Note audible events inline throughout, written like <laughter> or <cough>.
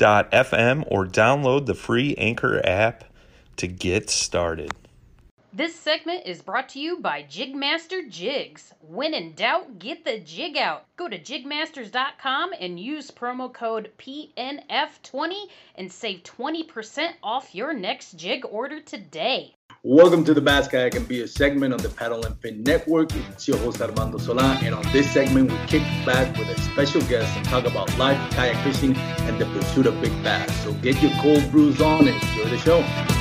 anchor.fm or download the free Anchor app to get started. This segment is brought to you by Jigmaster Jigs. When in doubt, get the jig out. Go to jigmasters.com and use promo code PNF20 and save 20% off your next jig order today. Welcome to the Bass Kayak and Beer segment on the Paddle and Fin Network. It's your host Armando Solan, and on this segment, we kick back with a special guest and talk about life, kayak fishing, and the pursuit of big bass. So get your cold brews on and enjoy the show.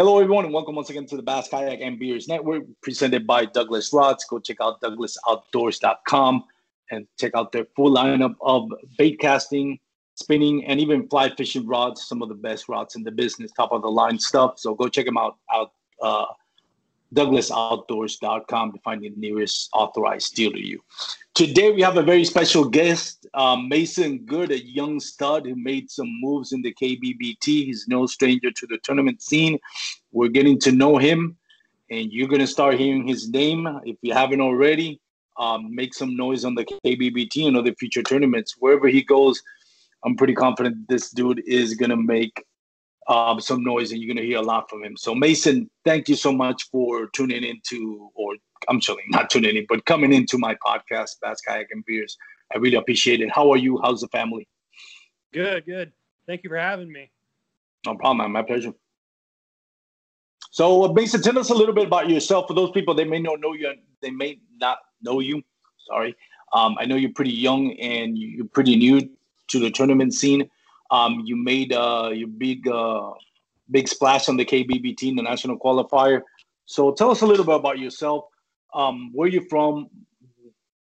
Hello, everyone, and welcome once again to the Bass Kayak and Beers Network, presented by Douglas Rods. Go check out douglasoutdoors.com and check out their full lineup of bait casting, spinning, and even fly fishing rods. Some of the best rods in the business, top of the line stuff. So go check them out. Out uh, douglasoutdoors.com to find the nearest authorized dealer to you. Today we have a very special guest, um, Mason Good, a young stud who made some moves in the KBBT. He's no stranger to the tournament scene. We're getting to know him, and you're going to start hearing his name if you haven't already. Um, make some noise on the KBBT and other future tournaments. Wherever he goes, I'm pretty confident this dude is going to make um, some noise, and you're going to hear a lot from him. So, Mason, thank you so much for tuning in into, or I'm sorry, not tuning in, but coming into my podcast, Bass Kayak and Beers. I really appreciate it. How are you? How's the family? Good, good. Thank you for having me. No problem, man. My pleasure. So, uh, Mason, tell us a little bit about yourself. For those people, they may not know you, they may not know you. Sorry. Um, I know you're pretty young and you're pretty new to the tournament scene. Um, you made uh, your big uh, big splash on the KBBT, the national qualifier. So tell us a little bit about yourself. Um, where you from?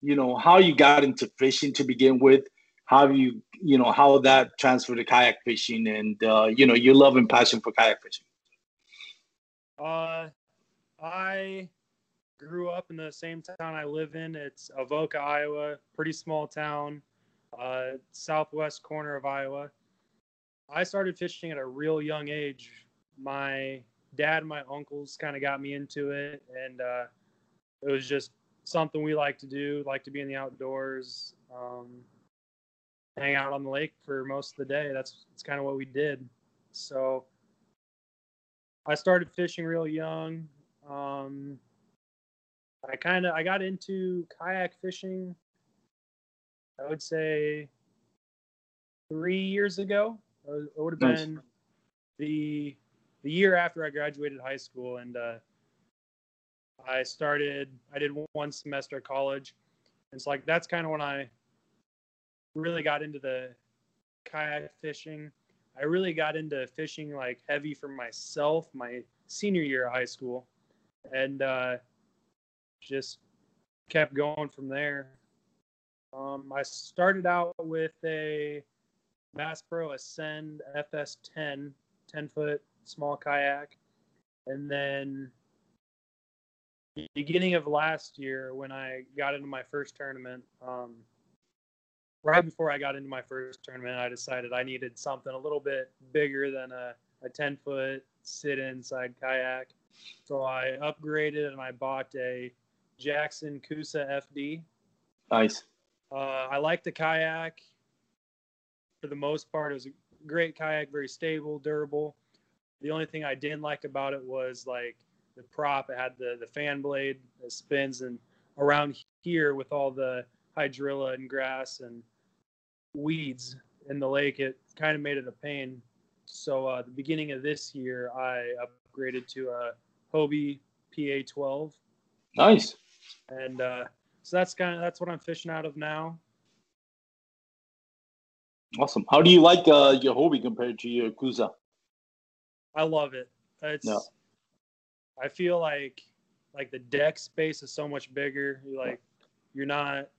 You know how you got into fishing to begin with. How you you know how that transferred to kayak fishing, and uh, you know your love and passion for kayak fishing. Uh, I grew up in the same town I live in. It's Avoca, Iowa, pretty small town, uh, southwest corner of Iowa. I started fishing at a real young age. My dad and my uncles kind of got me into it, and uh, it was just something we like to do, like to be in the outdoors, um, hang out on the lake for most of the day. That's, that's kind of what we did. So I started fishing real young. Um, I kind of I got into kayak fishing. I would say three years ago. It would have nice. been the the year after I graduated high school, and uh, I started. I did one semester of college. And it's like that's kind of when I really got into the kayak fishing. I really got into fishing like heavy for myself my senior year of high school, and uh, just kept going from there. Um, I started out with a Bass Pro Ascend FS10, 10 foot small kayak. And then beginning of last year when I got into my first tournament, um, right before I got into my first tournament, I decided I needed something a little bit bigger than a, a 10 foot sit inside kayak. So I upgraded and I bought a Jackson Coosa FD. Nice. Uh, I like the kayak for the most part, it was a great kayak, very stable, durable. The only thing I didn't like about it was like the prop. It had the the fan blade that spins, and around here with all the hydrilla and grass and weeds in the lake, it kind of made it a pain. So uh, the beginning of this year, I upgraded to a Hobie PA12. Nice. And uh, so that's kind of that's what I'm fishing out of now. Awesome. How do you like uh, your Hobie compared to your Coosa? I love it. It's I feel like like the deck space is so much bigger. You're like you're not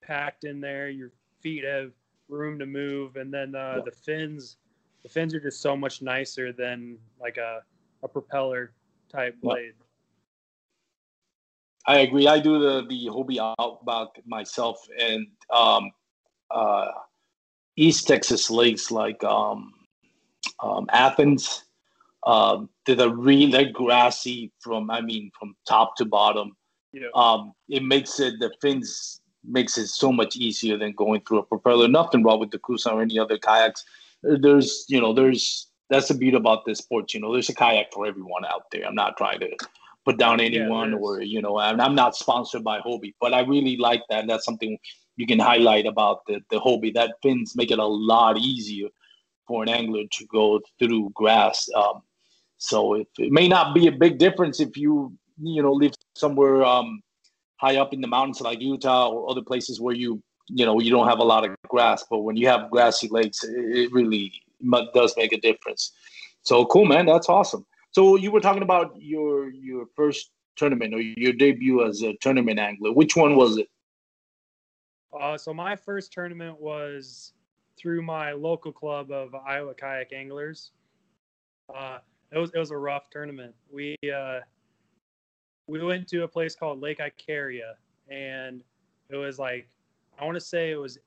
packed in there. Your feet have room to move, and then uh, Yeah. the fins, the fins are just so much nicer than like a a propeller type Yeah. blade. I agree. I do the the Hobie Outback myself, and um, uh, East Texas lakes like um, um, Athens. Um, they're really they're grassy from I mean from top to bottom. Know, Um, it makes it the fins makes it so much easier than going through a propeller. Nothing wrong with the Kusan or any other kayaks. There's you know there's that's the beauty about this sport. You know, there's a kayak for everyone out there. I'm not trying to put down anyone is. or you know I'm, I'm not sponsored by Hobie, but I really like that. And That's something you can highlight about the the Hobie. That fins make it a lot easier for an angler to go through grass. Um, so if, it may not be a big difference if you you know live somewhere um, high up in the mountains like Utah or other places where you you know you don't have a lot of grass, but when you have grassy lakes, it, it really does make a difference. So cool, man. That's awesome. So you were talking about your your first tournament or your debut as a tournament angler. Which one was it? Uh, so my first tournament was through my local club of Iowa kayak anglers. Uh, it was it was a rough tournament. We uh, we went to a place called Lake Icaria, and it was like I want to say it was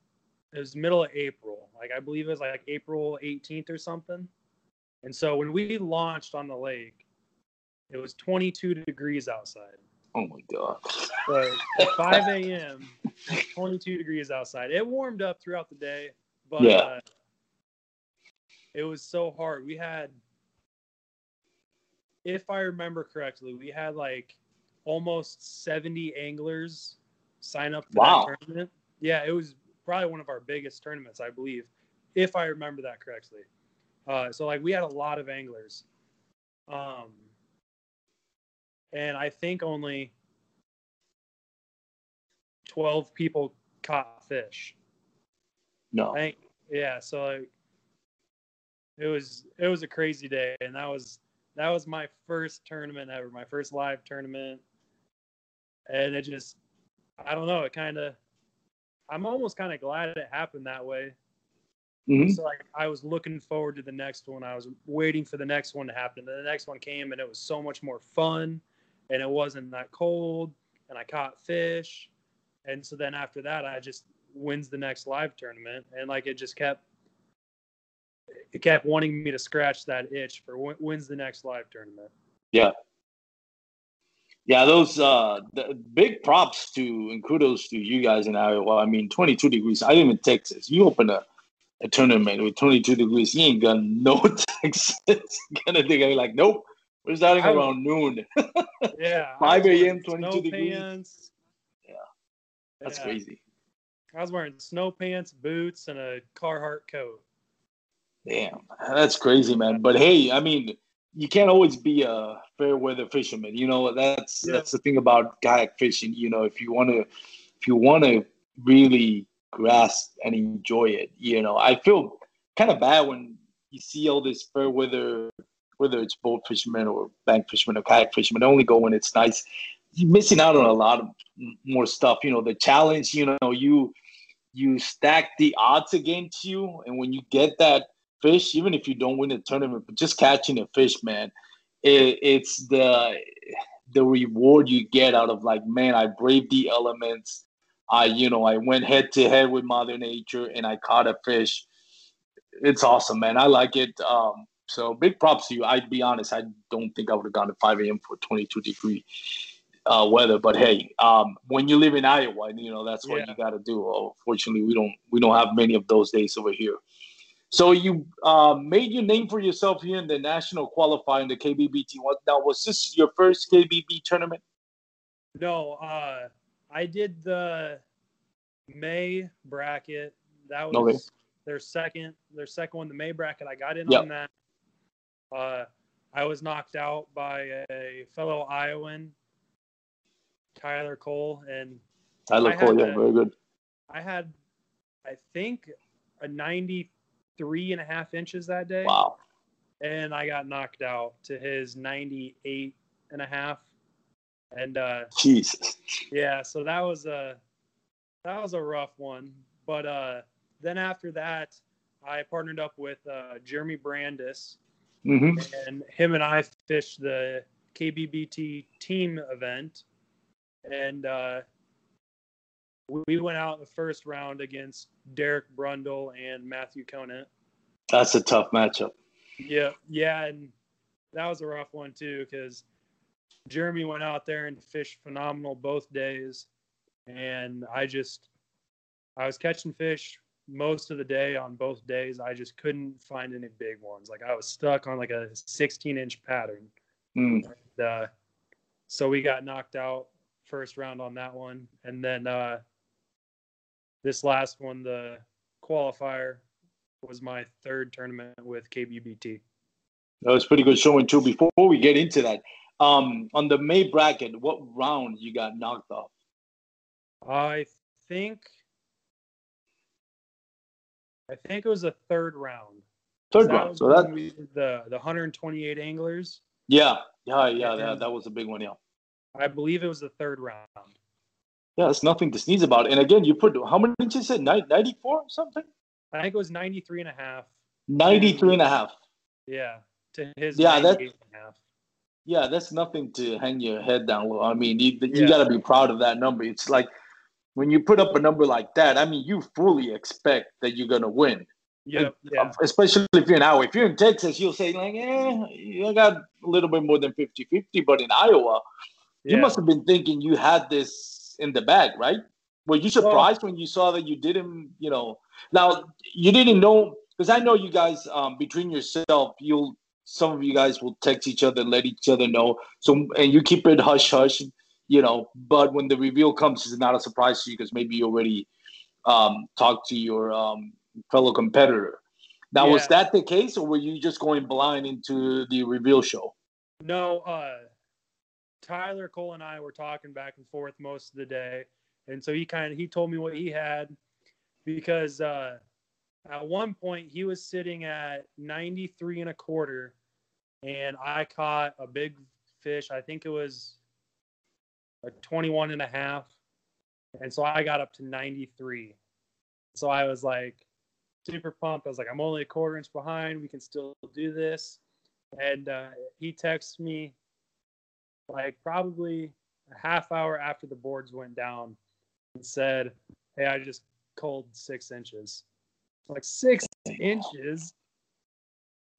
it was middle of April. Like I believe it was like April 18th or something. And so when we launched on the lake, it was 22 degrees outside. Oh my god. So at <laughs> 5 a.m., 22 degrees outside. It warmed up throughout the day, but Yeah. uh, it was so hard. We had, if I remember correctly, we had like almost 70 anglers sign up for Wow. that tournament. Yeah, it was probably one of our biggest tournaments, I believe, if I remember that correctly. Uh, so like we had a lot of anglers. Um, and I think only 12 people caught fish. No. Think, yeah. So like, it was it was a crazy day, and that was that was my first tournament ever, my first live tournament, and it just I don't know, it kind of I'm almost kind of glad it happened that way. Mhm. So like I was looking forward to the next one. I was waiting for the next one to happen. And the next one came, and it was so much more fun, and it wasn't that cold, and I caught fish, and so then after that, I just wins the next live tournament, and like it just kept it kept wanting me to scratch that itch for wh- when's the next live tournament. Yeah. Yeah, those uh the big props to and kudos to you guys in Iowa. I mean, 22 degrees. I live in Texas. You open a, a tournament with 22 degrees, you ain't got <laughs> no Texas gonna think I'm like, nope. We're starting I around noon. <laughs> Yeah, 5 I was wearing a.m., 22 snow degrees. pants. Yeah. That's Yeah. crazy. I was wearing snow pants, boots, and a Carhartt coat. Damn, that's crazy, man. But hey, I mean, you can't always be a fair weather fisherman. You know, that's Yeah. that's the thing about kayak fishing. You know, if you want to, if you want to really grasp and enjoy it, you know, I feel kind of bad when you see all this fair weather, whether it's boat fishermen or bank fishermen or kayak fishermen, only go when it's nice. You're missing out on a lot of more stuff. You know, the challenge. You know, you you stack the odds against you, and when you get that fish, even if you don't win the tournament, but just catching a fish, man, it, it's the the reward you get out of like, man, I braved the elements. I, you know, I went head to head with Mother Nature and I caught a fish. It's awesome, man. I like it. Um, so big props to you. I'd be honest, I don't think I would have gone to 5 a.m. for 22 degree uh, weather. But hey, um, when you live in Iowa, you know that's what Yeah. you got to do. Oh, fortunately, we don't we don't have many of those days over here. So you uh, made your name for yourself here in the national qualifying, the KBBT. What now? Was this your first KBB tournament? No, uh, I did the May bracket. That was Okay. their second, their second one, the May bracket. I got in Yep. on that. Uh, I was knocked out by a fellow Iowan, Tyler Cole, and Tyler I Cole, yeah, to- very good. I had, I think, a 93 and a half inches that day. Wow. and I got knocked out to his 98 and a half. And uh, Jesus. yeah, so that was a that was a rough one. But uh, then after that, I partnered up with uh, Jeremy Brandis, hmm and him and I fished the KBBT team event, and uh, we- we went out in the first round against Derek Brundle and Matthew Conant. That's a tough matchup. Yeah, yeah, and that was a rough one too because Jeremy went out there and fished phenomenal both days, and I just I was catching fish most of the day on both days. I just couldn't find any big ones. Like I was stuck on like a 16 inch pattern. Mm. And, uh, so we got knocked out first round on that one, and then uh, this last one, the qualifier, was my third tournament with KBBT. That was pretty good showing too. Before we get into that, um, on the May bracket, what round you got knocked off? I think I think it was the third round. Third That round. was So that, we did the the 128 anglers. yeah, yeah, yeah, that, that was a big one. Yeah, I believe it was the third round. yeah, it's nothing to sneeze about. And again, you put how many inches? Said 94 or something? I think it was 93 and a half. 93 and a half. Yeah, to his Yeah, that- and a half. Yeah, that's nothing to hang your head down low. I mean, you, you Yeah. got to be proud of that number. It's like when you put up a number like that, I mean, you fully expect that you're going to win. Yep, yeah. Especially if you're in Iowa. If you're in Texas, you'll say, like, eh, you got a little bit more than 50 50. But in Iowa, you must have been thinking you had this in the bag, right? Were you surprised when you saw that you didn't, you know? Now, you didn't know, because I know you guys, um, between yourself, you'll, some of you guys will text each other, let each other know. So, and you keep it hush hush, you know. But when the reveal comes, it's not a surprise to you because maybe you already um, talked to your um, fellow competitor. Now, was that the case, or were you just going blind into the reveal show? No, uh, Tyler Cole and I were talking back and forth most of the day, and so he kind of he told me what he had because uh, at one point he was sitting at 93 and a quarter, and I caught a big fish. I think it was a 21 and a half, and so I got up to 93. So I was like super pumped. I was like, I'm only a quarter inch behind. We can still do this and uh, he texted me like probably a half hour after the boards went down and said, "Hey, I just culled six inches." Like six inches.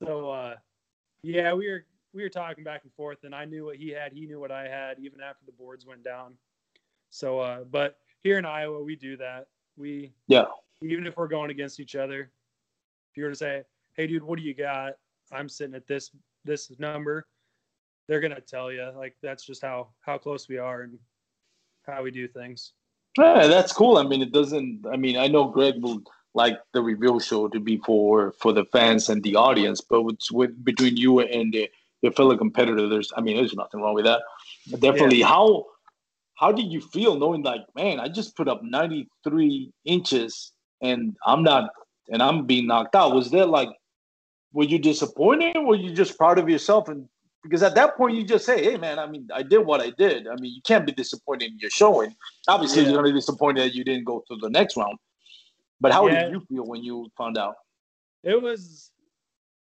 So uh, yeah, we were we were talking back and forth, and I knew what he had, he knew what I had, even after the boards went down. So, uh, but here in Iowa, we do that. We Yeah. even if we're going against each other, if you were to say, "Hey, dude, what do you got?" I'm sitting at this this number. They're gonna tell you like that's just how how close we are and how we do things. Yeah, that's cool. I mean, it doesn't. I mean, I know Greg will like the reveal show to be for for the fans and the audience, but with, with between you and the, your fellow competitor, there's. I mean, there's nothing wrong with that. Definitely. How how did you feel knowing like, man, I just put up 93 inches and I'm not, and I'm being knocked out? Was there like, were you disappointed? Or were you just proud of yourself and because at that point you just say, "Hey, man, I mean, I did what I did. I mean, you can't be disappointed in your showing. Obviously, Yeah. you're gonna be disappointed that you didn't go to the next round. But how Yeah. did you feel when you found out? It was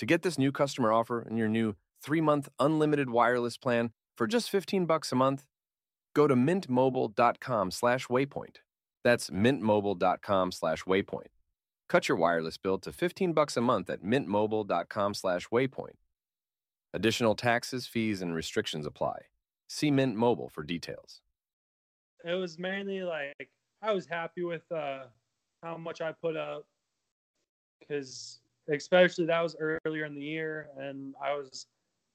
To get this new customer offer and your new 3-month unlimited wireless plan for just 15 bucks a month, go to mintmobile.com slash waypoint. That's mintmobile.com slash waypoint. Cut your wireless bill to 15 bucks a month at mintmobile.com slash waypoint. Additional taxes, fees, and restrictions apply. See Mint Mobile for details. it was mainly like I was happy with uh, how much I put up because especially that was earlier in the year and I was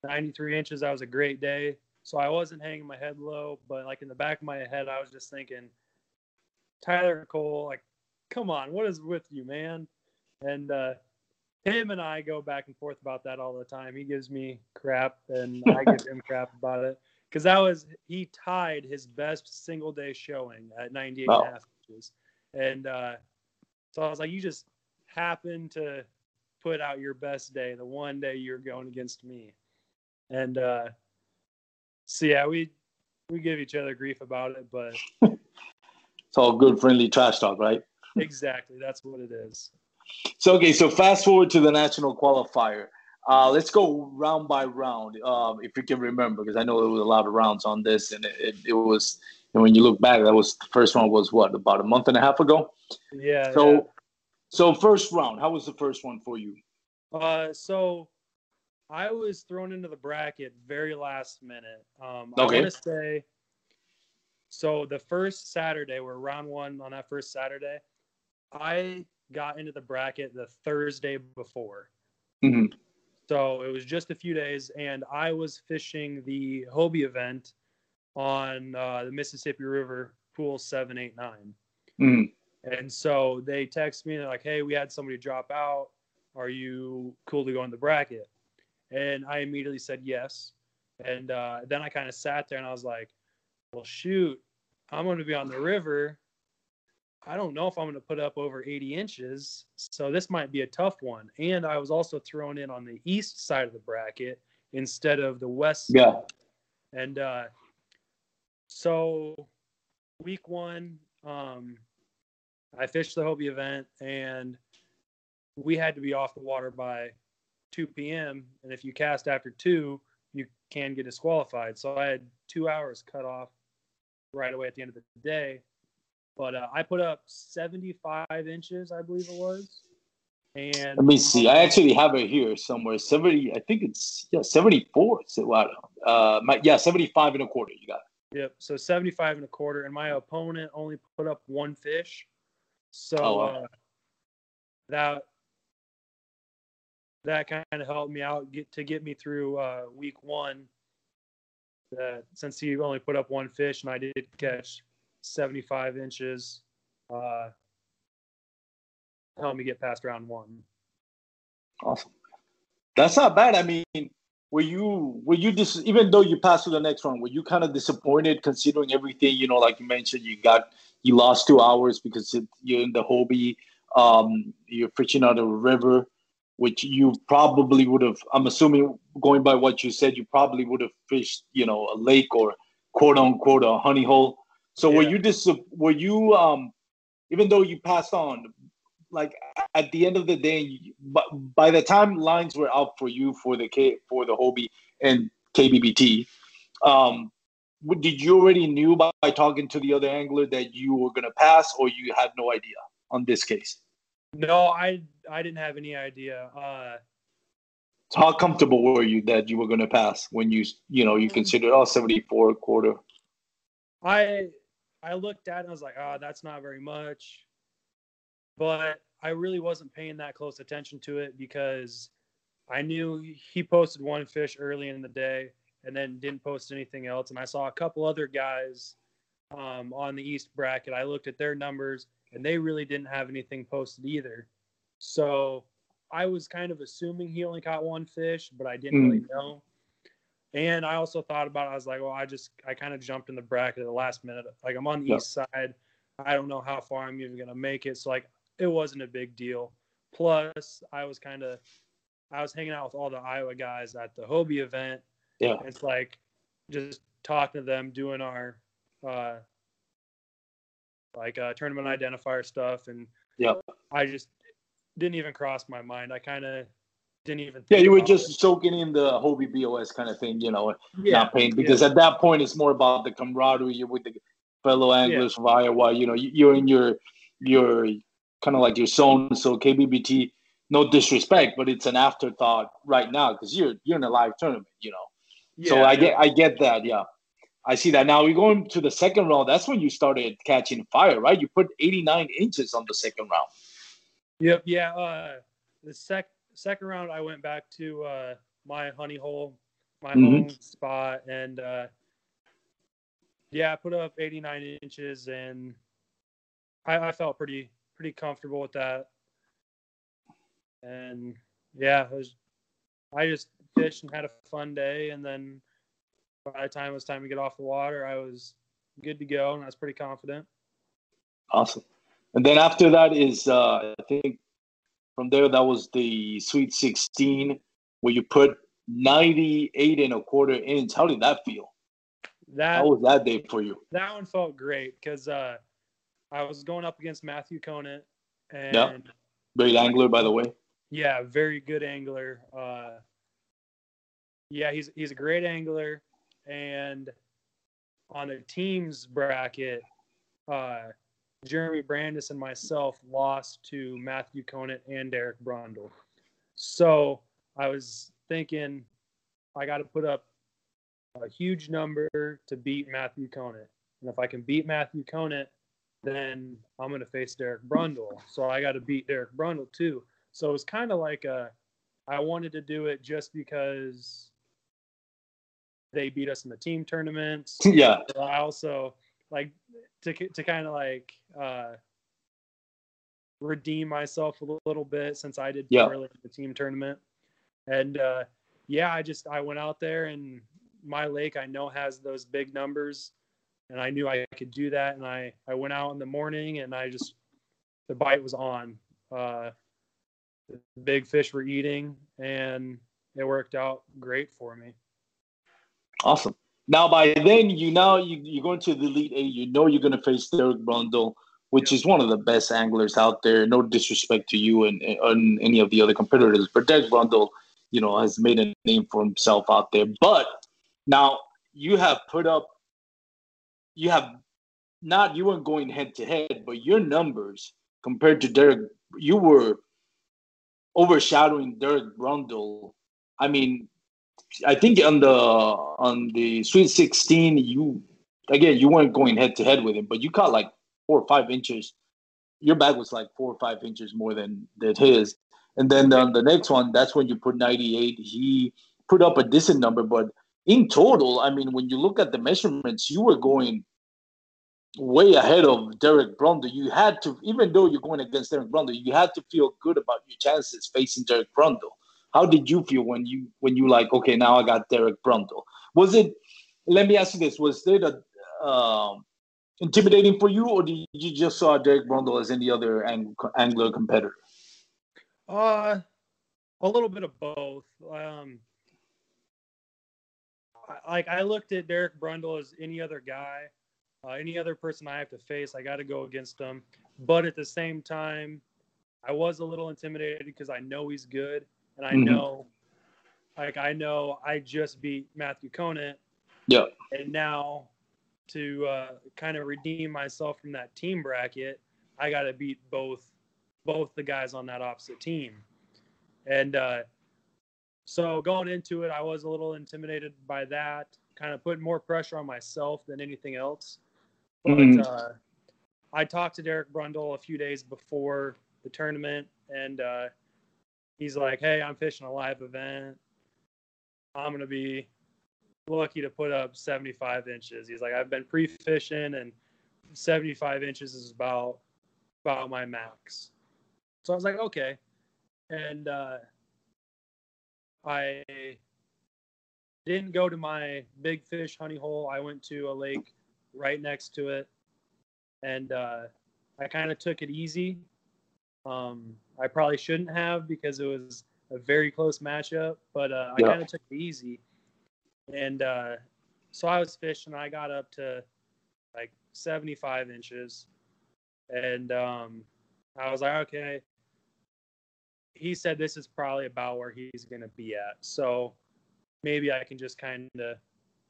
93 inches. That was a great day. So I wasn't hanging my head low, but like in the back of my head, I was just thinking, Tyler Cole, like, come on, what is with you, man? And uh, him and I go back and forth about that all the time. He gives me crap, and I give him <laughs> crap about it because that was he tied his best single day showing at 98 Wow. and a half inches, and uh, so I was like, you just happened to put out your best day, the one day you're going against me, and uh, so yeah, we we give each other grief about it, but <laughs> It's all good, friendly trash talk, right? exactly that's what it is. So okay, so fast forward to the national qualifier. Uh, let's go round by round, um, if you can remember, because I know there was a lot of rounds on this, and it, it, it was. And when you look back, that was the first one was what about a month and a half ago. Yeah. So, yeah. So first round, how was the first one for you? Uh, so I was thrown into the bracket very last minute. Um, Okay. I want to say. So the first Saturday, we're round one on that first Saturday. I got into the bracket the Thursday before. Mhm. So it was just a few days, and I was fishing the Hobie event on uh, the Mississippi River Pool 789. Mhm. And so they text me, they're like, hey, we had somebody drop out. Are you cool to go in the bracket? And I immediately said yes. And uh, then I kind of sat there and I was like, well, shoot, I'm going to be on the river. I don't know if I'm going to put up over 80 inches. So this might be a tough one. And I was also thrown in on the east side of the bracket instead of the west Yeah. side. And uh, so week one, um, I fished the Hobie event and we had to be off the water by 2 p.m. And if you cast after 2, you can get disqualified. So I had two hours cut off right away at the end of the day. But uh, I put up 75 inches, I believe it was. And Let me see. I actually have it here somewhere. Seventy. I think it's yeah, seventy-four. So, wow. Uh, my, yeah, seventy-five and a quarter. You got. It. Yep. So 75 and a quarter. And my opponent only put up one fish. So Oh, wow. uh, that that kind of helped me out get to get me through uh, week one. That since he only put up one fish and I did catch 75 inches, uh, helped me get past round one. Awesome. That's not bad. I mean, were you were you dis- even though you passed to the next round, were you kind of disappointed considering everything? You know, like you mentioned, you got you lost two hours because it, you're in the Hobie. Um, you're fishing out of a river, which you probably would have. I'm assuming, going by what you said, you probably would have fished, you know, a lake or quote unquote a honey hole. So were you dis- Were you um, even though you passed on, like at the end of the day, but by the time lines were out for you for the K for the Hobie and KBBT, um, did you already knew by, by talking to the other angler that you were gonna pass, or you had no idea on this case? No, I I didn't have any idea. Uh, So how comfortable were you that you were gonna pass when you you know you considered oh 74 a quarter? I I looked at it and I was like, oh, that's not very much. But I really wasn't paying that close attention to it because I knew he posted one fish early in the day and then didn't post anything else. And I saw a couple other guys um, on the East bracket. I looked at their numbers and they really didn't have anything posted either. So I was kind of assuming he only caught one fish, but I didn't really know. And I also thought about it. I was like, well, I just, I kind of jumped in the bracket at the last minute. Like, I'm on the Yeah. east side. I don't know how far I'm even going to make it. So, like, it wasn't a big deal. Plus, I was kind of, I was hanging out with all the Iowa guys at the Hobie event. Yeah. It's like just talking to them, doing our, uh, like, uh, tournament identifier stuff. And Yeah. I just didn't even cross my mind. I kind of didn't even. Yeah, you were just it. soaking in the Hobie BOS kind of thing, you know, yeah, not paying because at that point it's more about the camaraderie you're with the fellow anglers from Iowa. You know, you- you're in your your kind of like your zone. So KBBT, no disrespect, but it's an afterthought right now because you're you're in a live tournament. You know, so Yeah, I get I get that. Yeah, I see that. Now we're going to the second round. That's when you started catching fire, right? You put 89 inches on the second round. Yep. Yeah. Uh, the sec second round, I went back to uh, my honey hole, my Mhm. home spot, and uh, yeah, I put up 89 inches, and I, I felt pretty pretty comfortable with that. And yeah, was, I just fished and had a fun day, and then by the time it was time to get off the water, I was good to go, and I was pretty confident. Awesome. And then after that is, uh, I think from there, that was the Sweet 16 where you put 98 and a quarter inch. How did that feel? That How was that day for you? that one felt great because uh, I was going up against Matthew Conant, and Yeah. Great angler, by the way. Yeah, very good angler. Uh, yeah, he's he's a great angler, and on the team's bracket, uh, Jeremy Brandis and myself lost to Matthew Conant and Derek Brundle. So I was thinking I got to put up a huge number to beat Matthew Conant, and if I can beat Matthew Conant, then I'm going to face Derek Brundle. So I got to beat Derek Brundle too. So it was kind of like a, I wanted to do it just because they beat us in the team tournaments. <laughs> yeah. I also like to to kind of like uh, redeem myself a little bit since I did Yeah. poorly in the team tournament. And uh, yeah, I just I went out there and my lake I know has those big numbers, and I knew I could do that. And I I went out in the morning and I just the bite was on. Uh, the big fish were eating, and it worked out great for me. Awesome. Now, by then, you now you, you're going to the Elite Eight. You know you're going to face Derek Brundle, which is one of the best anglers out there. No disrespect to you and, and any of the other competitors, but Derek Brundle, you know, has made a name for himself out there. But now you have put up, you have not, you weren't going head to head, but your numbers compared to Derek, you were overshadowing Derek Brundle. I mean, I think on the on the Sweet 16, you again you weren't going head to head with him, but you caught like four or five inches. Your bag was like four or five inches more than than his. And then on the next one, that's when you put 98. He put up a decent number, but in total, I mean, when you look at the measurements, you were going way ahead of Derek Brundle. You had to, even though you're going against Derek Brundle, you had to feel good about your chances facing Derek Brundle. How did you feel when you when you like okay now I got Derek Brundle? Was it? Let me ask you this: Was it a um, intimidating for you, or did you just saw Derek Brundle as any other ang- angler competitor? Uh, a little bit of both. Um, I- like I looked at Derek Brundle as any other guy, uh, any other person I have to face. I got to go against him. But at the same time, I was a little intimidated because I know he's good, and I Mhm. know, like I know, I just beat Matthew Conant, Yeah. and now to uh, kind of redeem myself from that team bracket, I got to beat both both the guys on that opposite team. And uh, so going into it, I was a little intimidated by that, kind of putting more pressure on myself than anything else. But Mhm. uh, I talked to Derek Brundle a few days before the tournament, and uh, he's like, "Hey, I'm fishing a live event. I'm gonna be lucky to put up 75 inches." He's like, "I've been pre-fishing, and 75 inches is about about my max." So I was like, "Okay," and uh, I didn't go to my big fish honey hole. I went to a lake right next to it, and uh, I kind of took it easy. Um, I probably shouldn't have because it was a very close matchup, but uh, I Yeah. kind of took it easy. And uh, so I was fishing. I got up to like 75 inches, and um, I was like, okay. He said this is probably about where he's going to be at. So maybe I can just kind of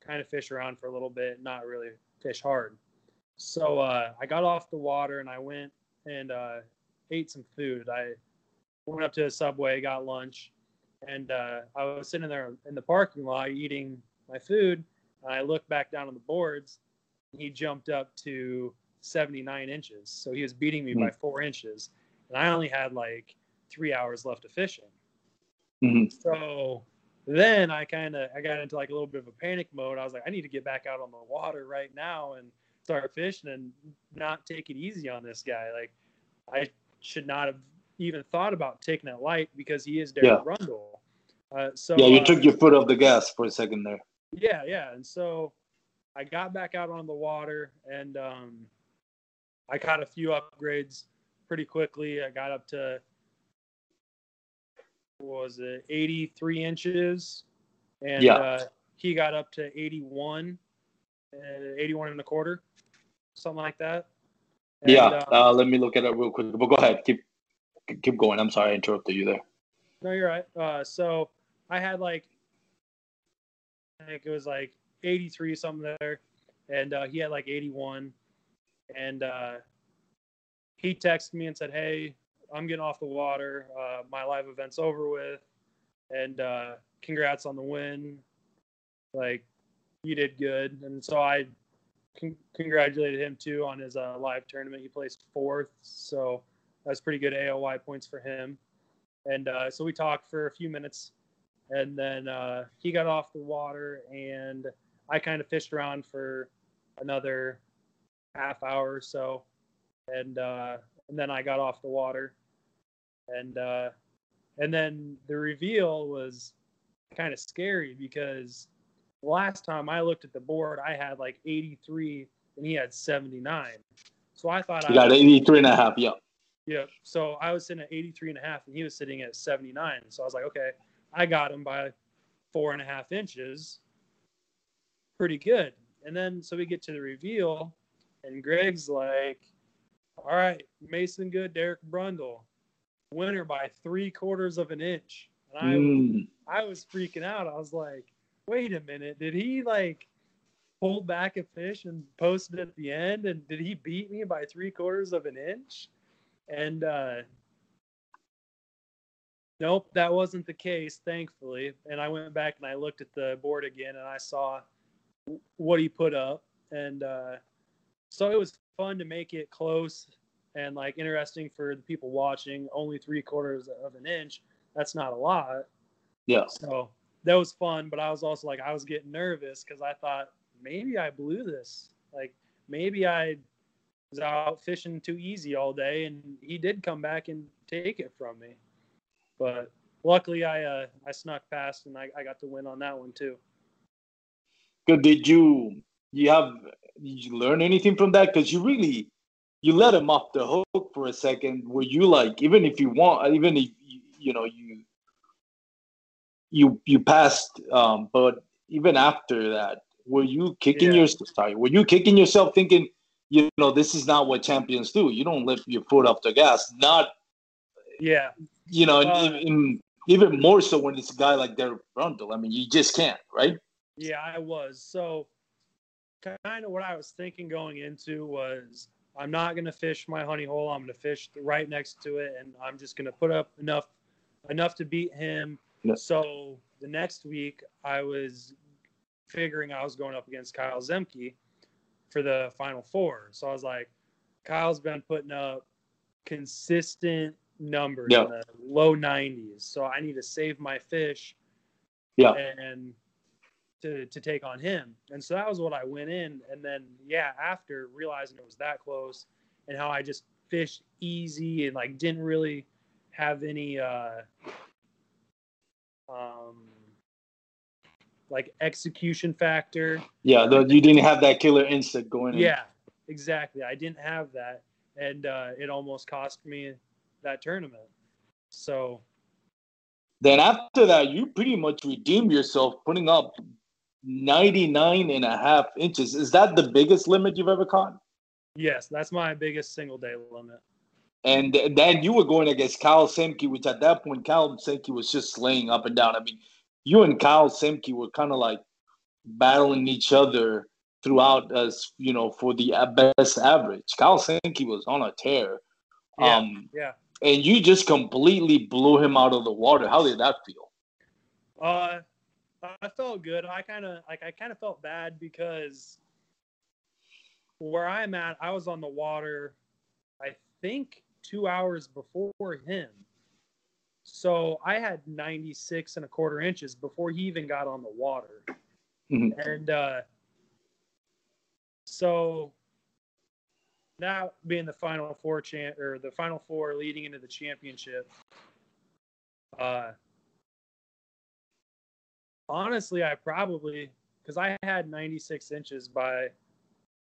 kind of fish around for a little bit, not really fish hard. So uh, I got off the water and I went and uh, ate some food. I went up to a subway, got lunch, and uh, I was sitting there in the parking lot eating my food. And I looked back down on the boards. And he jumped up to 79 inches, so he was beating me by four inches, and I only had like three hours left of fishing. Mhm. So then I kind of I got into like a little bit of a panic mode. I was like, I need to get back out on the water right now and start fishing and not take it easy on this guy. Like I should not have even thought about taking it light because he is Derek Yeah. Brundle. Uh, so Yeah, you uh, took your foot off the gas for a second there. yeah, yeah. And so I got back out on the water and um, I caught a few upgrades pretty quickly. I got up to was it 83 inches and Yeah. uh, he got up to 81 uh, 81 and a quarter something like that And, yeah, uh, uh, let me look at it real quick. But go ahead, keep keep going. I'm sorry I interrupted you there. No, you're right. Uh, so I had like, I think it was like 83 something there, and uh, he had like 81, and uh, he texted me and said, "Hey, I'm getting off the water. Uh, my live event's over with, and uh, congrats on the win. Like, you did good." And so I con- congratulated him too on his uh, live tournament. He placed fourth, so that's pretty good AOY points for him and uh, so we talked for a few minutes and then uh, he got off the water and i kind of fished around for another half hour or so and uh, and then i got off the water and uh, and then the reveal was kind of scary because last time i looked at the board i had like 83 and he had 79 so i thought You i got was 83 and a half. Yeah. yeah. So I was sitting at 83 and a half and he was sitting at 79. So I was like, okay, I got him by four and a half inches. Pretty good. And then so we get to the reveal and Greg's like, all right, Mason Good, Derek Brundle, winner by three quarters of an inch. And I Mm. I was freaking out. I was like, wait a minute, did he like pull back a fish and post it at the end? And did he beat me by three quarters of an inch? And uh nope, that wasn't the case, thankfully. And I went back and I looked at the board again and I saw what he put up. And uh so it was fun to make it close and like interesting for the people watching. Only three quarters of an inch. That's not a lot. Yeah. So that was fun, but I was also like, I was getting nervous because I thought maybe I blew this. Like maybe I was out fishing too easy all day, and he did come back and take it from me. But luckily, I uh, I snuck past and I, I got to win on that one too. Good. Did you you have did you learn anything from that? Because you really you let him off the hook for a second. Were you like even if you want even if you, you know you you you passed, um, but even after that, were you kicking Yeah. your sorry? Were you kicking yourself thinking? You know, this is not what champions do. You don't lift your foot off the gas. Not, Yeah, you know, Uh, even more so when it's a guy like Derek Brundle. I mean, you just can't, right? Yeah, I was. So, kind of what I was thinking going into was I'm not going to fish my honey hole. I'm going to fish right next to it, and I'm just going to put up enough enough to beat him. Yeah. So the next week, I was figuring I was going up against Kyle Zemke for the final four. So I was like, Kyle's been putting up consistent numbers Yeah. in the low 90s. So I need to save my fish Yeah. and to to take on him. And so that was what I went in. And then yeah, after realizing it was that close and how I just fished easy and like didn't really have any uh um like execution factor. Yeah, the, you didn't have that killer instinct going in. Yeah, exactly. I didn't have that. And uh it almost cost me that tournament. So Then after that, you pretty much redeemed yourself putting up 99 and a half inches. Is that the biggest limit you've ever caught? yes, that's my biggest single day limit. And then you were going against Kyle Semke, which at that point, Kyle Semke was just slaying up and down. I mean, you and Kyle Semke were kind of like battling each other throughout as you know for the best average. Kyle Semke was on a tear. Yeah, um, yeah. and you just completely blew him out of the water. How did that feel? Uh, I felt good. I kind of like I kind of felt bad because where I'm at, I was on the water. I think two hours before him, So I had 96 and a quarter inches before he even got on the water. Mhm. And uh, so now being the final four champ or the final four leading into the championship, uh, honestly, I probably because I had 96 inches by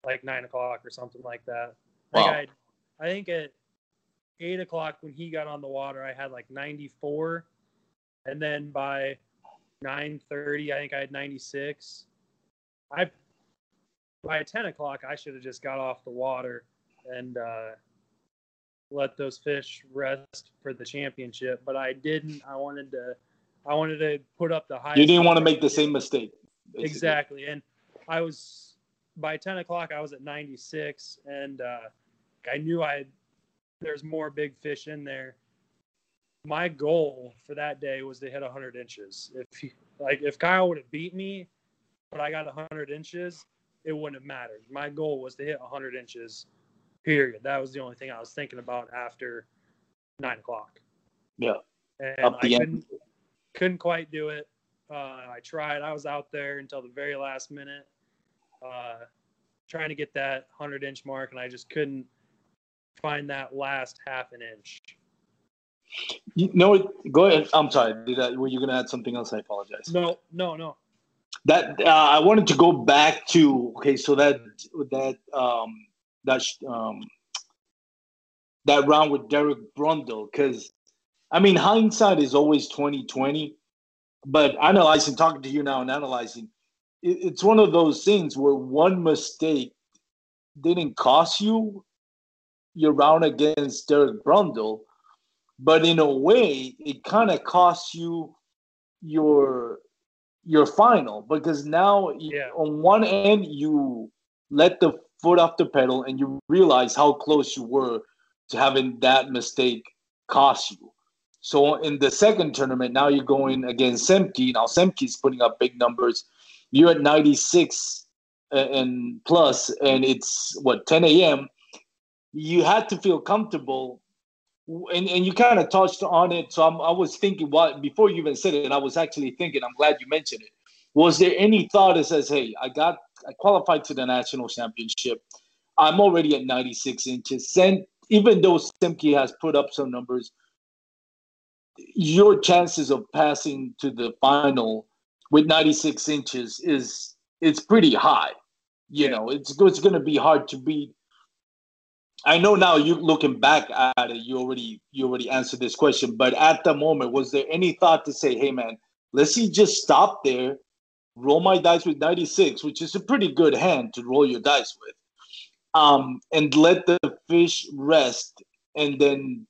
like nine o'clock or something like that. I think Wow. I'd- I think at eight o'clock when he got on the water, I had like 94, and then by 9:30, I think I had 96. I by 10 o'clock, I should have just got off the water and uh, let those fish rest for the championship, but I didn't. I wanted to. I wanted to put up the highest. You didn't want to make the same mistake. basically. Exactly. And I was by 10 o'clock, I was at 96, and uh, I knew I there's more big fish in there. My goal for that day was to hit 100 inches. If he, like if Kyle would have beat me, but I got 100 inches, it wouldn't have mattered. My goal was to hit 100 inches. Period. That was the only thing I was thinking about after nine o'clock. Yeah. And Up the end. couldn't couldn't quite do it. Uh, I tried. I was out there until the very last minute, uh, trying to get that hundred inch mark, and I just couldn't find that last half an inch. You know, go ahead. I'm sorry. I, were you going to add something else? I apologize. No, no, no. That uh, I wanted to go back to. Okay, so that that um that um that round with Derek Brundle, because I mean hindsight is always 2020, but analyzing, talking to you now and analyzing, it, it's one of those things where one mistake didn't cost you your round against Derek Brundle, but in a way, it kind of costs you your your final because now you- Yeah. on one end you let the foot off the pedal and you realize how close you were to having that mistake cost you. So in the second tournament, now you're going against Zemke. Now Zemke's putting up big numbers. You're at 96 uh, and plus, and it's what 10 a.m. You had to feel comfortable, and, and you kind of touched on it. So I'm, I was thinking, what before you even said it, I was actually thinking. I'm glad you mentioned it. Was there any thought that says, "Hey, I got, I qualified to the national championship. I'm already at 96 inches. And even though Zemke has put up some numbers, your chances of passing to the final with 96 inches is it's pretty high. You know, it's it's going to be hard to beat. I know now you looking back at it, you already you already answered this question, but at the moment, was there any thought to say, "Hey, man, let's see, just stop there, roll my dice with 96, which is a pretty good hand to roll your dice with, um, and let the fish rest, and then,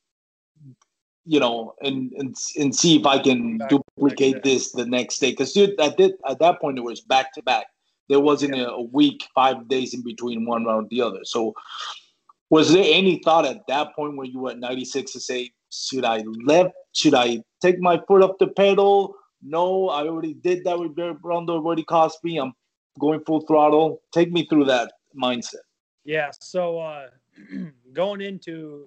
you know, and and and see if I can Back duplicate this the next day, because at that at that point it was back to back. There wasn't a, a week, five days in between one round the other. So, was there any thought at that point when you were at 96 to say, should I left? Should I take my foot off the pedal? No, I already did that with Barry Rondo, already cost me. I'm going full throttle. Take me through that mindset. Yeah. So uh, <clears throat> going into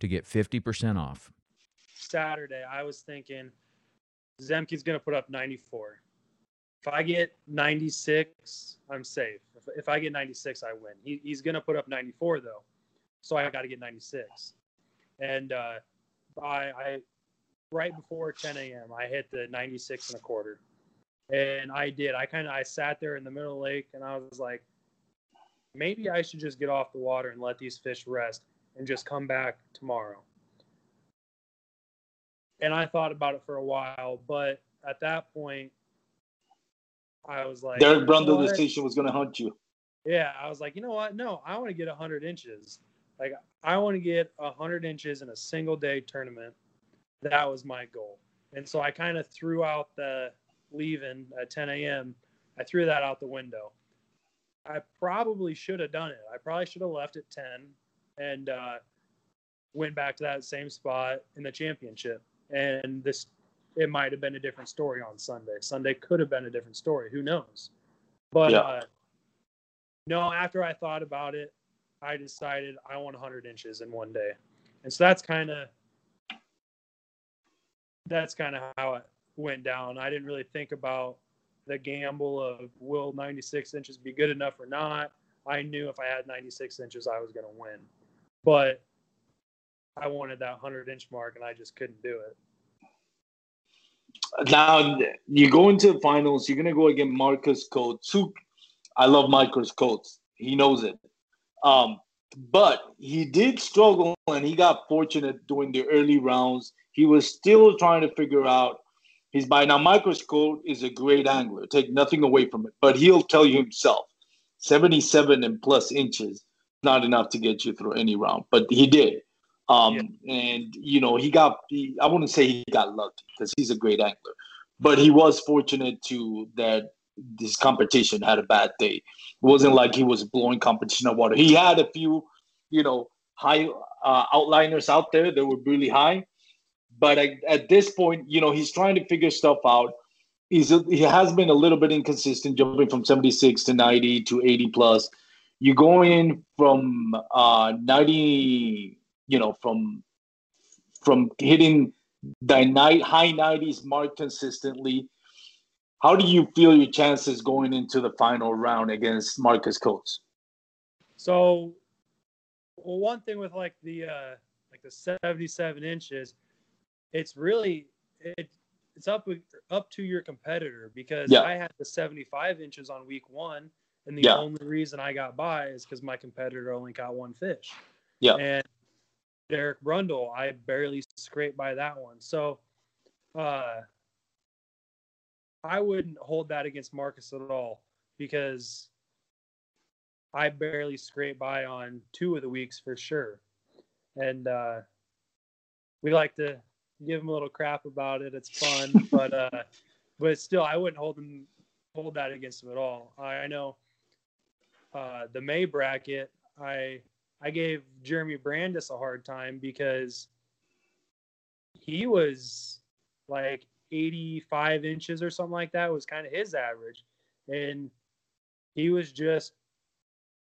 to get 50% off. Saturday, I was thinking Zemke's going to put up 94. If I get 96, I'm safe. If, if I get 96, I win. He, he's going to put up 94 though, so I got to get 96. And uh, I, I right before 10 a.m. I hit the 96 and a quarter, And I did. I kind of I sat there in the middle of the lake and I was like, maybe I should just get off the water and let these fish rest and just come back tomorrow. And I thought about it for a while, but at that point, I was like, Derek Brundle the decision was going to hunt you. Yeah, I was like, you know what? No, I want to get 100 inches. Like, I want to get 100 inches in a single day tournament. That was my goal. And so I kind of threw out the leaving at 10 a.m. I threw that out the window. I probably should have done it. I probably should have left at 10 and uh, went back to that same spot in the championship. And this, it might have been a different story on Sunday. Sunday could have been a different story. Who knows? But Yeah. uh, no, after I thought about it, I decided I want 100 inches in one day. And so that's kind of that's kind of how it went down. I didn't really think about the gamble of will 96 inches be good enough or not. I knew if I had 96 inches, I was going to win, but I wanted that 100 inch mark, and I just couldn't do it. Now you go into the finals. You're gonna go against Marcus Coates. Who I love Marcus Coates. He knows it. Um, but he did struggle, and he got fortunate during the early rounds. He was still trying to figure out his bite. Now Marcus Coates is a great angler. Take nothing away from it, but he'll tell you himself, 77 and plus inches not enough to get you through any round. But he did. Um, and you know, he got he, I wouldn't say he got lucky because he's a great angler, but he was fortunate to that this competition had a bad day. It wasn't like he was blowing competition out of water. He had a few, you know, high uh, outliners out there that were really high, but at, at this point, you know, he's trying to figure stuff out. He's he has been a little bit inconsistent, jumping from 76 to 90 to 80 plus. You're going from uh, 90 you know from from hitting the high 90s mark consistently how do you feel your chances going into the final round against marcus coates So, well, one thing with like the uh, like the 77 inches, it's really it it's up up to your competitor because Yeah. I had the 75 inches on week one, and the Yeah. only reason I got by is because my competitor only caught one fish. Yeah. And Derek Brundle, I barely scraped by that one. So, uh, I wouldn't hold that against Marcus at all because I barely scraped by on two of the weeks for sure. And uh, we like to give him a little crap about it. It's fun, <laughs> but uh, but still, I wouldn't hold him hold that against him at all. I, I know uh, the May bracket. I I gave Jeremy Brandis a hard time because he was like 85 inches or something like that was kind of his average, and he was just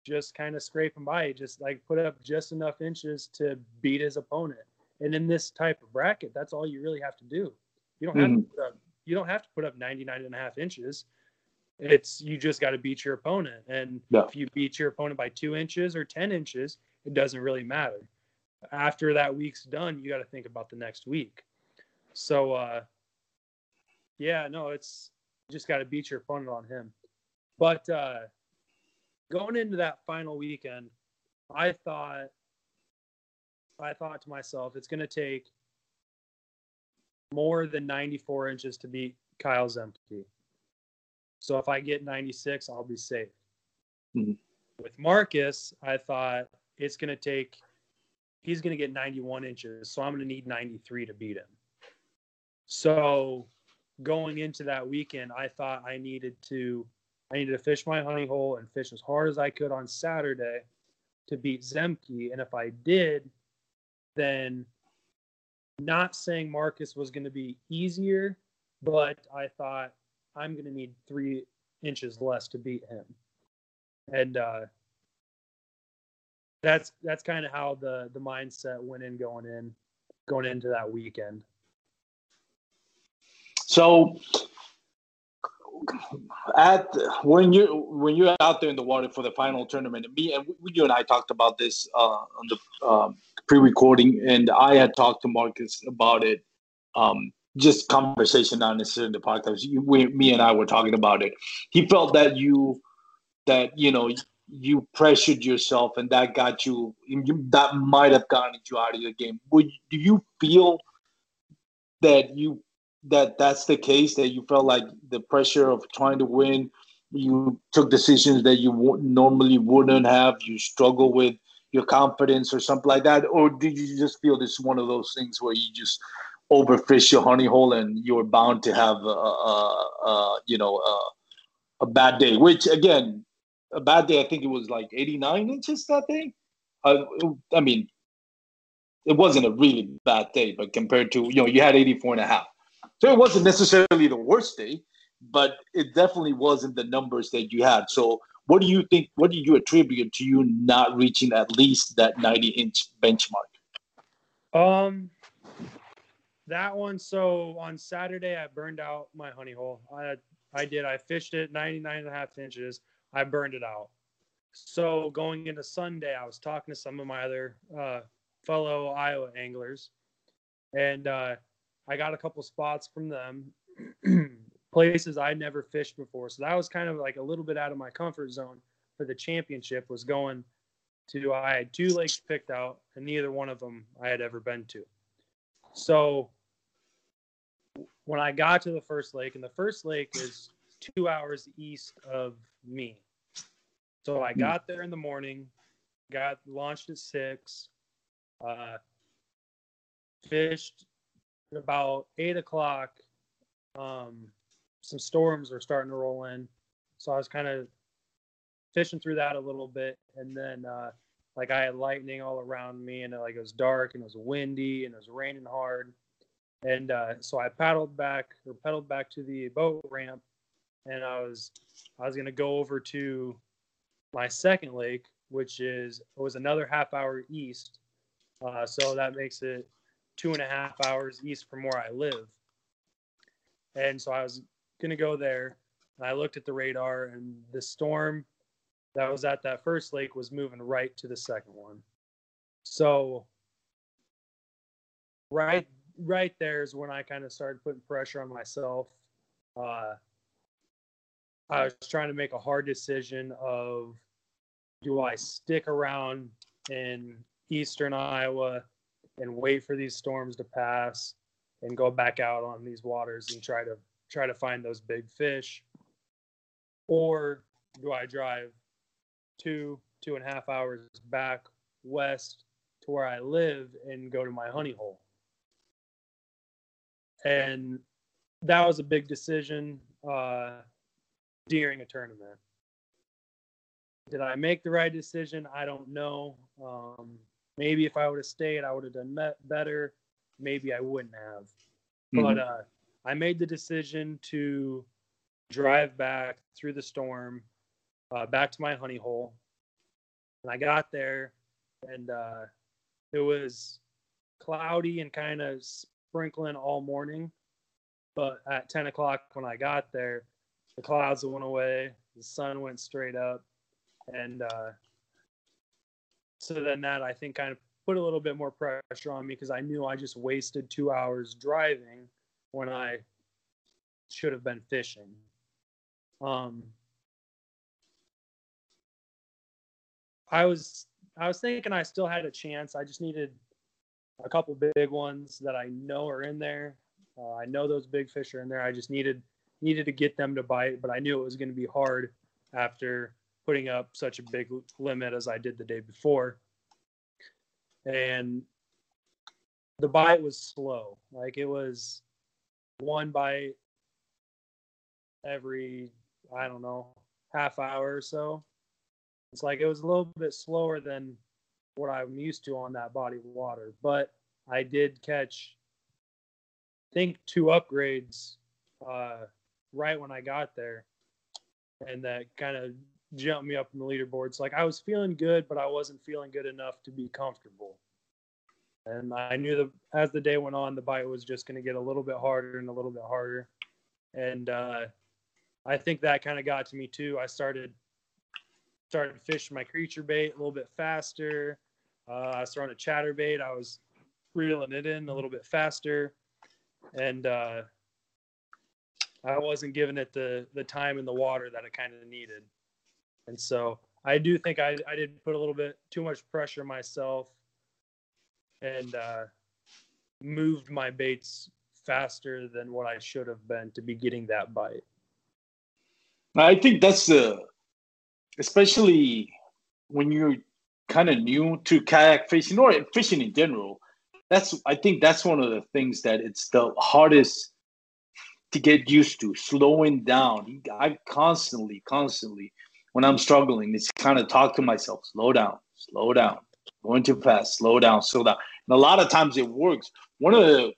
just kind of scraping by, just like put up just enough inches to beat his opponent. And in this type of bracket, that's all you really have to do. You don't have to put up, you don't have to put up 99 and a half inches. It's you just got to beat your opponent. And Yeah. if you beat your opponent by two inches or 10 inches, it doesn't really matter. After that week's done, you got to think about the next week. So, uh, yeah, no, it's you just got to beat your opponent on him. But uh, going into that final weekend, I thought, I thought to myself, it's going to take more than 94 inches to beat Kyle Zemke. So if I get 96, I'll be safe. Mhm. With Marcus, I thought it's going to take, he's going to get 91 inches. So I'm going to need 93 to beat him. So going into that weekend, I thought I needed to I needed to fish my honey hole and fish as hard as I could on Saturday to beat Zemke. And if I did, then not saying Marcus was going to be easier, but I thought I'm going to need three inches less to beat him. And uh, that's that's kind of how the the mindset went in going in going into that weekend. so at when you when you're out there in the water for the final tournament me and you and i talked about this uh, on the um, pre-recording and i had talked to marcus about it um, just conversation, not necessarily in the podcast. You, we, me and I were talking about it. He felt that you that you know you pressured yourself and that got you, you that might have gotten you out of the game. Would do you feel that you that that's the case that you felt like the pressure of trying to win you took decisions that you w- normally wouldn't have you struggle with your confidence or something like that or did you just feel this one of those things where you just overfish your honey hole and you're bound to have a, a, a you know a, a, bad day which again a bad day i think it was like 89 inches that day i, I mean it wasn't a really bad day but compared to you know you had 84 and a half. So it wasn't necessarily the worst day but it definitely wasn't the numbers that you had. So what do you think what do you attribute to you not reaching at least that 90 inch benchmark? Um that one so on saturday i burned out my honey hole. I i did i fished it 99 and a half inches. I burned it out. So going into sunday i was talking to some of my other uh, fellow iowa anglers and uh, i got a couple spots from them <clears throat> places I'd never fished before. So that was kind of like a little bit out of my comfort zone for the championship was going to i had two lakes picked out and neither one of them i had ever been to so when I got to the first lake, and the first lake is two hours east of me. So I got there in the morning, got launched at six, uh, fished at about eight o'clock. Um, some storms were starting to roll in, so I was kind of fishing through that a little bit, and then uh, like I had lightning all around me, and it, like it was dark and it was windy and it was raining hard and uh, so I paddled back or pedaled back to the boat ramp, and I was I was gonna go over to my second lake, which is it was another half hour east. Uh, so that makes it two and a half hours east from where I live. And so I was gonna go there. And I looked at the radar, and the storm that was at that first lake was moving right to the second one. So right right there is when I kind of started putting pressure on myself. Uh, I was trying to make a hard decision of do I stick around in eastern Iowa and wait for these storms to pass and go back out on these waters and try to try to find those big fish or do I drive two two and a half hours back west to where I live and go to my honey hole and that was a big decision uh, during a tournament. Did I make the right decision? I don't know. Um, maybe if I would have stayed, I would have done better. Maybe I wouldn't have. Mm-hmm. But uh, I made the decision to drive back through the storm, uh, back to my honey hole. And I got there, and uh, it was cloudy and kind of sprinkling all morning. But at 10 o'clock when I got there, the clouds went away, the sun went straight up. And uh, so then that I think kind of put a little bit more pressure on me because I knew I just wasted two hours driving when I should have been fishing. Um, I was I was thinking I still had a chance. I just needed a couple big ones that I know are in there. Uh, I know those big fish are in there. I just needed needed to get them to bite, but I knew it was going to be hard after putting up such a big limit as I did the day before. And the bite was slow. Like it was one bite every I don't know half hour or so. It's like it was a little bit slower than what I'm used to on that body of water. But I did catch, I think, two upgrades uh, right when I got there, and that kind of jumped me up in the leaderboards. Like I was feeling good, but I wasn't feeling good enough to be comfortable. And I knew that as the day went on, the bite was just going to get a little bit harder and a little bit harder. And uh, I think that kind of got to me too. I started started fishing my creature bait a little bit faster. Uh, I was throwing a chatter bait. I was reeling it in a little bit faster. and uh, I wasn't giving it the the time in the water that it kind of needed. And so I do think I, I did put a little bit too much pressure myself and uh, moved my baits faster than what I should have been to be getting that bite. I think that's the, especially when you're kind of new to kayak fishing or fishing in general. That's I think that's one of the things that it's the hardest to get used to. Slowing down. I constantly, constantly, when I'm struggling, it's kind of talk to myself. Slow down. Slow down. Going too fast. Slow down. Slow down. And a lot of times it works. One of the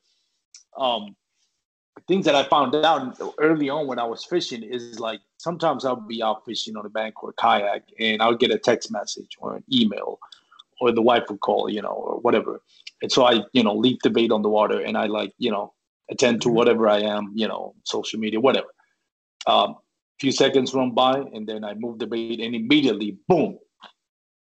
um, things that I found out early on when I was fishing is like sometimes I'll be out fishing on a bank or a kayak and I'll get a text message or an email or the wife would call, you know, or whatever. And so I, you know, leave the bait on the water and I like, you know, attend to mm-hmm. whatever I am, you know, social media, whatever. Um, a few seconds run by and then I move the bait and immediately, boom,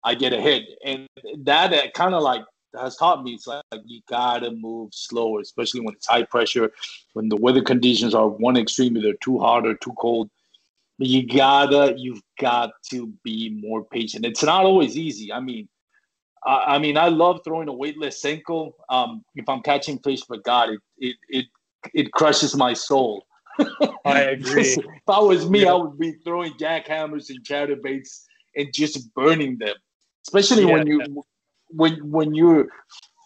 I get a hit. And that uh, kind of like has taught me it's like, like you gotta move slower, especially when it's high pressure, when the weather conditions are one extreme, either too hot or too cold. You gotta, you've got to be more patient. It's not always easy. I mean, I, I mean, I love throwing a weightless Senko. Um, if I'm catching fish, but God, it it it it crushes my soul. <laughs> I agree. if I was me, yeah. I would be throwing jackhammers and chatterbaits and just burning them. Especially yeah. when you when when you're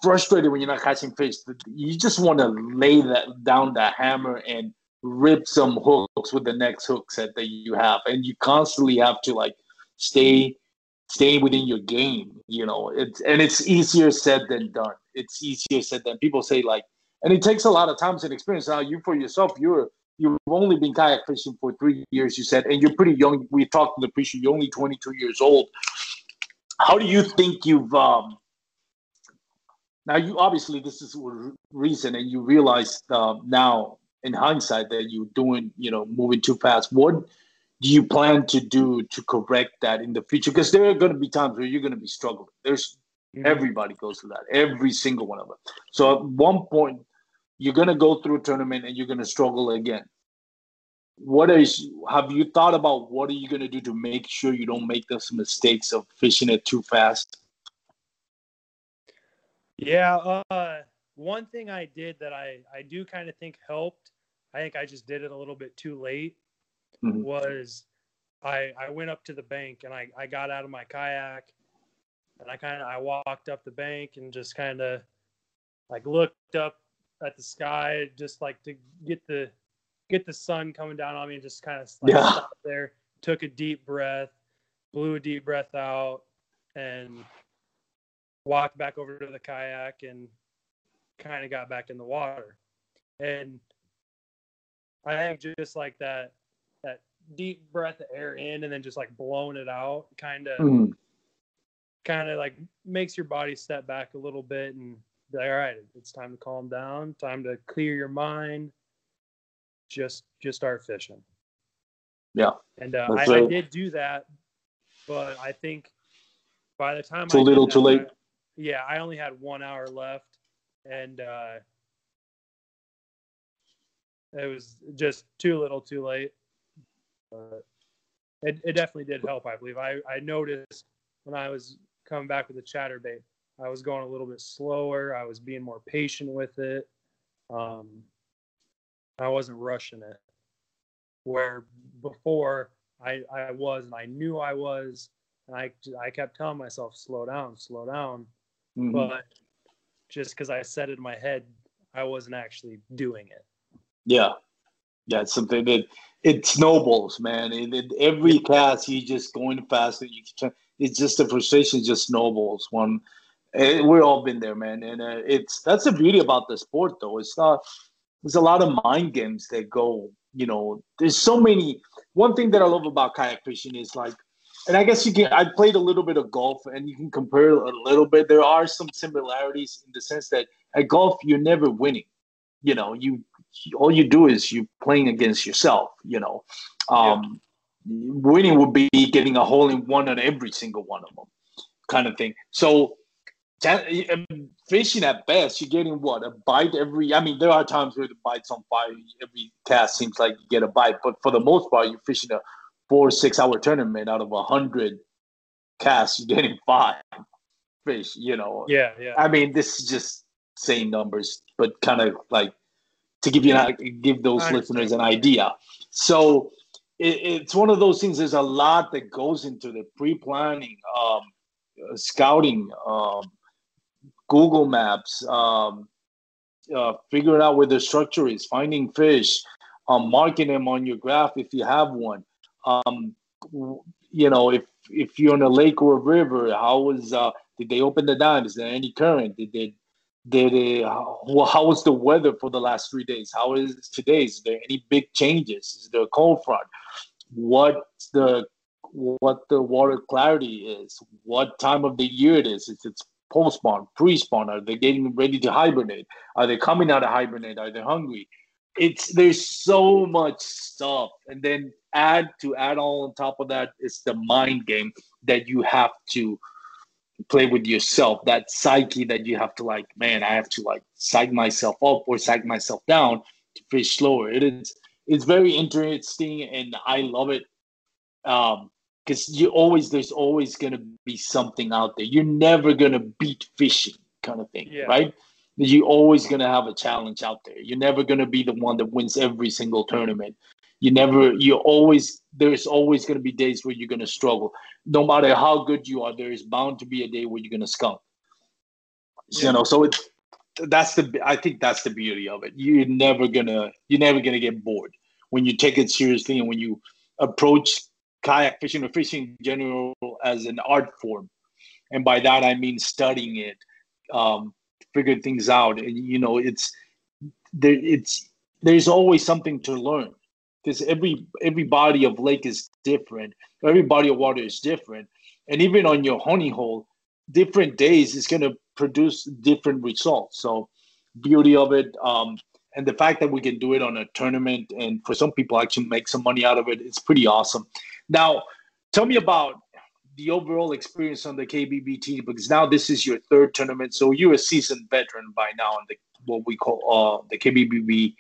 frustrated when you're not catching fish, you just want to lay that down that hammer and rip some hooks with the next hook set that you have, and you constantly have to like stay stay within your game. You know, it's and it's easier said than done. It's easier said than people say like, and it takes a lot of time and experience. Now you for yourself, you're you've only been kayak fishing for three years, you said, and you're pretty young. We talked to the pre you're only 22 years old how do you think you've um, now you obviously this is reason and you realize uh, now in hindsight that you're doing you know moving too fast what do you plan to do to correct that in the future? Because there are going to be times where you're going to be struggling. There's mm-hmm. everybody goes through that every single one of them so at one point you're going to go through a tournament and you're going to struggle again. What is have you thought about what are you going to do to make sure you don't make those mistakes of fishing it too fast? Yeah uh, one thing i did that i i do kind of think helped i think i just did it a little bit too late mm-hmm. was i i went up to the bank and i i got out of my kayak and i kind of i walked up the bank and just kind of like looked up at the sky just like to get the get the sun coming down on me and just kind of like yeah. stop there, took a deep breath, blew a deep breath out, and walked back over to the kayak and kind of got back in the water. And I think just like that that deep breath of air in and then just like blowing it out kind of mm. kind of like makes your body step back a little bit and be like, all right, it's time to calm down, time to clear your mind, just just start fishing. Yeah, and uh, I, I, did do that, but I think by the time it's a little too late. I, yeah, I only had one hour left, and uh, it was just too little, too late. But it, it definitely did help. I believe I I noticed when I was coming back with the chatterbait, I was going a little bit slower. I was being more patient with it. Um, I wasn't rushing it. Where before I, I was and I knew I was, and I, I kept telling myself, slow down, slow down. Mm-hmm. But just because I said it in my head, I wasn't actually doing it. Yeah. Yeah, it's something that it snowballs, man. It, it, every cast, you just going faster. You can, it's just the frustration just snowballs. One, it, we've all been there, man, and uh, it's that's the beauty about the sport, though. It's not there's a lot of mind games that go you know there's so many one thing that i love about kayak fishing is like and i guess you can i played a little bit of golf and you can compare a little bit there are some similarities in the sense that at golf you're never winning you know you all you do is you playing against yourself you know um yeah. winning would be getting a hole in one on every single one of them kind of thing so fishing at best, you're getting what a bite every. I mean, there are times where the bite's on fire. Every cast seems like you get a bite, but for the most part, you're fishing a four six hour tournament out of a hundred casts, you're getting five fish. You know. Yeah, yeah. I mean, this is just same numbers, but kind of like to give you an, give those listeners an idea. So it, it's one of those things. There's a lot that goes into the pre-planning, um, uh, scouting, um, Google Maps, um, uh, figuring out where the structure is, finding fish, um, marking them on your graph if you have one. Um, you know, if if you're in a lake or a river, how was uh, did they open the dam? Is there any current? Did they did it, how, how was the weather for the last three days? How is today? Is there any big changes? Is there a cold front? What the what the water clarity is? What time of the year it is? Is it's post spawn, pre spawn? Are they getting ready to hibernate? Are they coming out of hibernate? Are they hungry? It's there's so much stuff, and then add to add all on top of that is the mind game that you have to play with yourself, that psyche that you have to like, man, I have to like psych myself up or psych myself down to fish slower. It is it's very interesting and I love it. Um, because you always there's always gonna be something out there. You're never gonna beat fishing kind of thing, yeah. right? You're always gonna have a challenge out there. You're never gonna be the one that wins every single tournament you never you always there's always going to be days where you're going to struggle. No matter how good you are there is bound to be a day where you're going to skunk. Yeah. you know so it that's the i think that's the beauty of it. You're never gonna you're never gonna get bored. When you take it seriously and when you approach kayak fishing or fishing in general as an art form and by that i mean studying it um figuring things out and you know it's there it's there's always something to learn because every every body of lake is different. Every body of water is different. And even on your honey hole different days is going to produce different results. So beauty of it um, and the fact that we can do it on a tournament and for some people actually make some money out of it it's pretty awesome. Now tell me about the overall experience on the kbbt because now this is your third tournament so you're a seasoned veteran by now on the what we call uh, the kbbt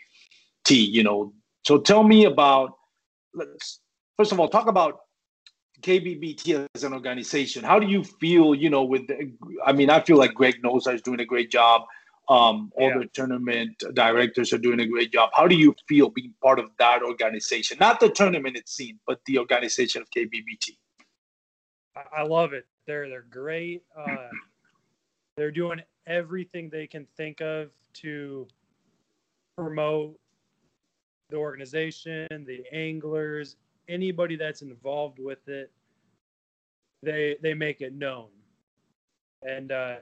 you know so tell me about, let's first of all talk about KBBT as an organization. How do you feel, you know, with, the, I mean, I feel like Greg Noza is doing a great job. Um, all yeah. the tournament directors are doing a great job. How do you feel being part of that organization? Not the tournament it's seen, but the organization of KBBT. I love it. They're they're great. Uh, they're doing everything they can think of to promote the organization, the anglers, anybody that's involved with it, they they make it known. And uh,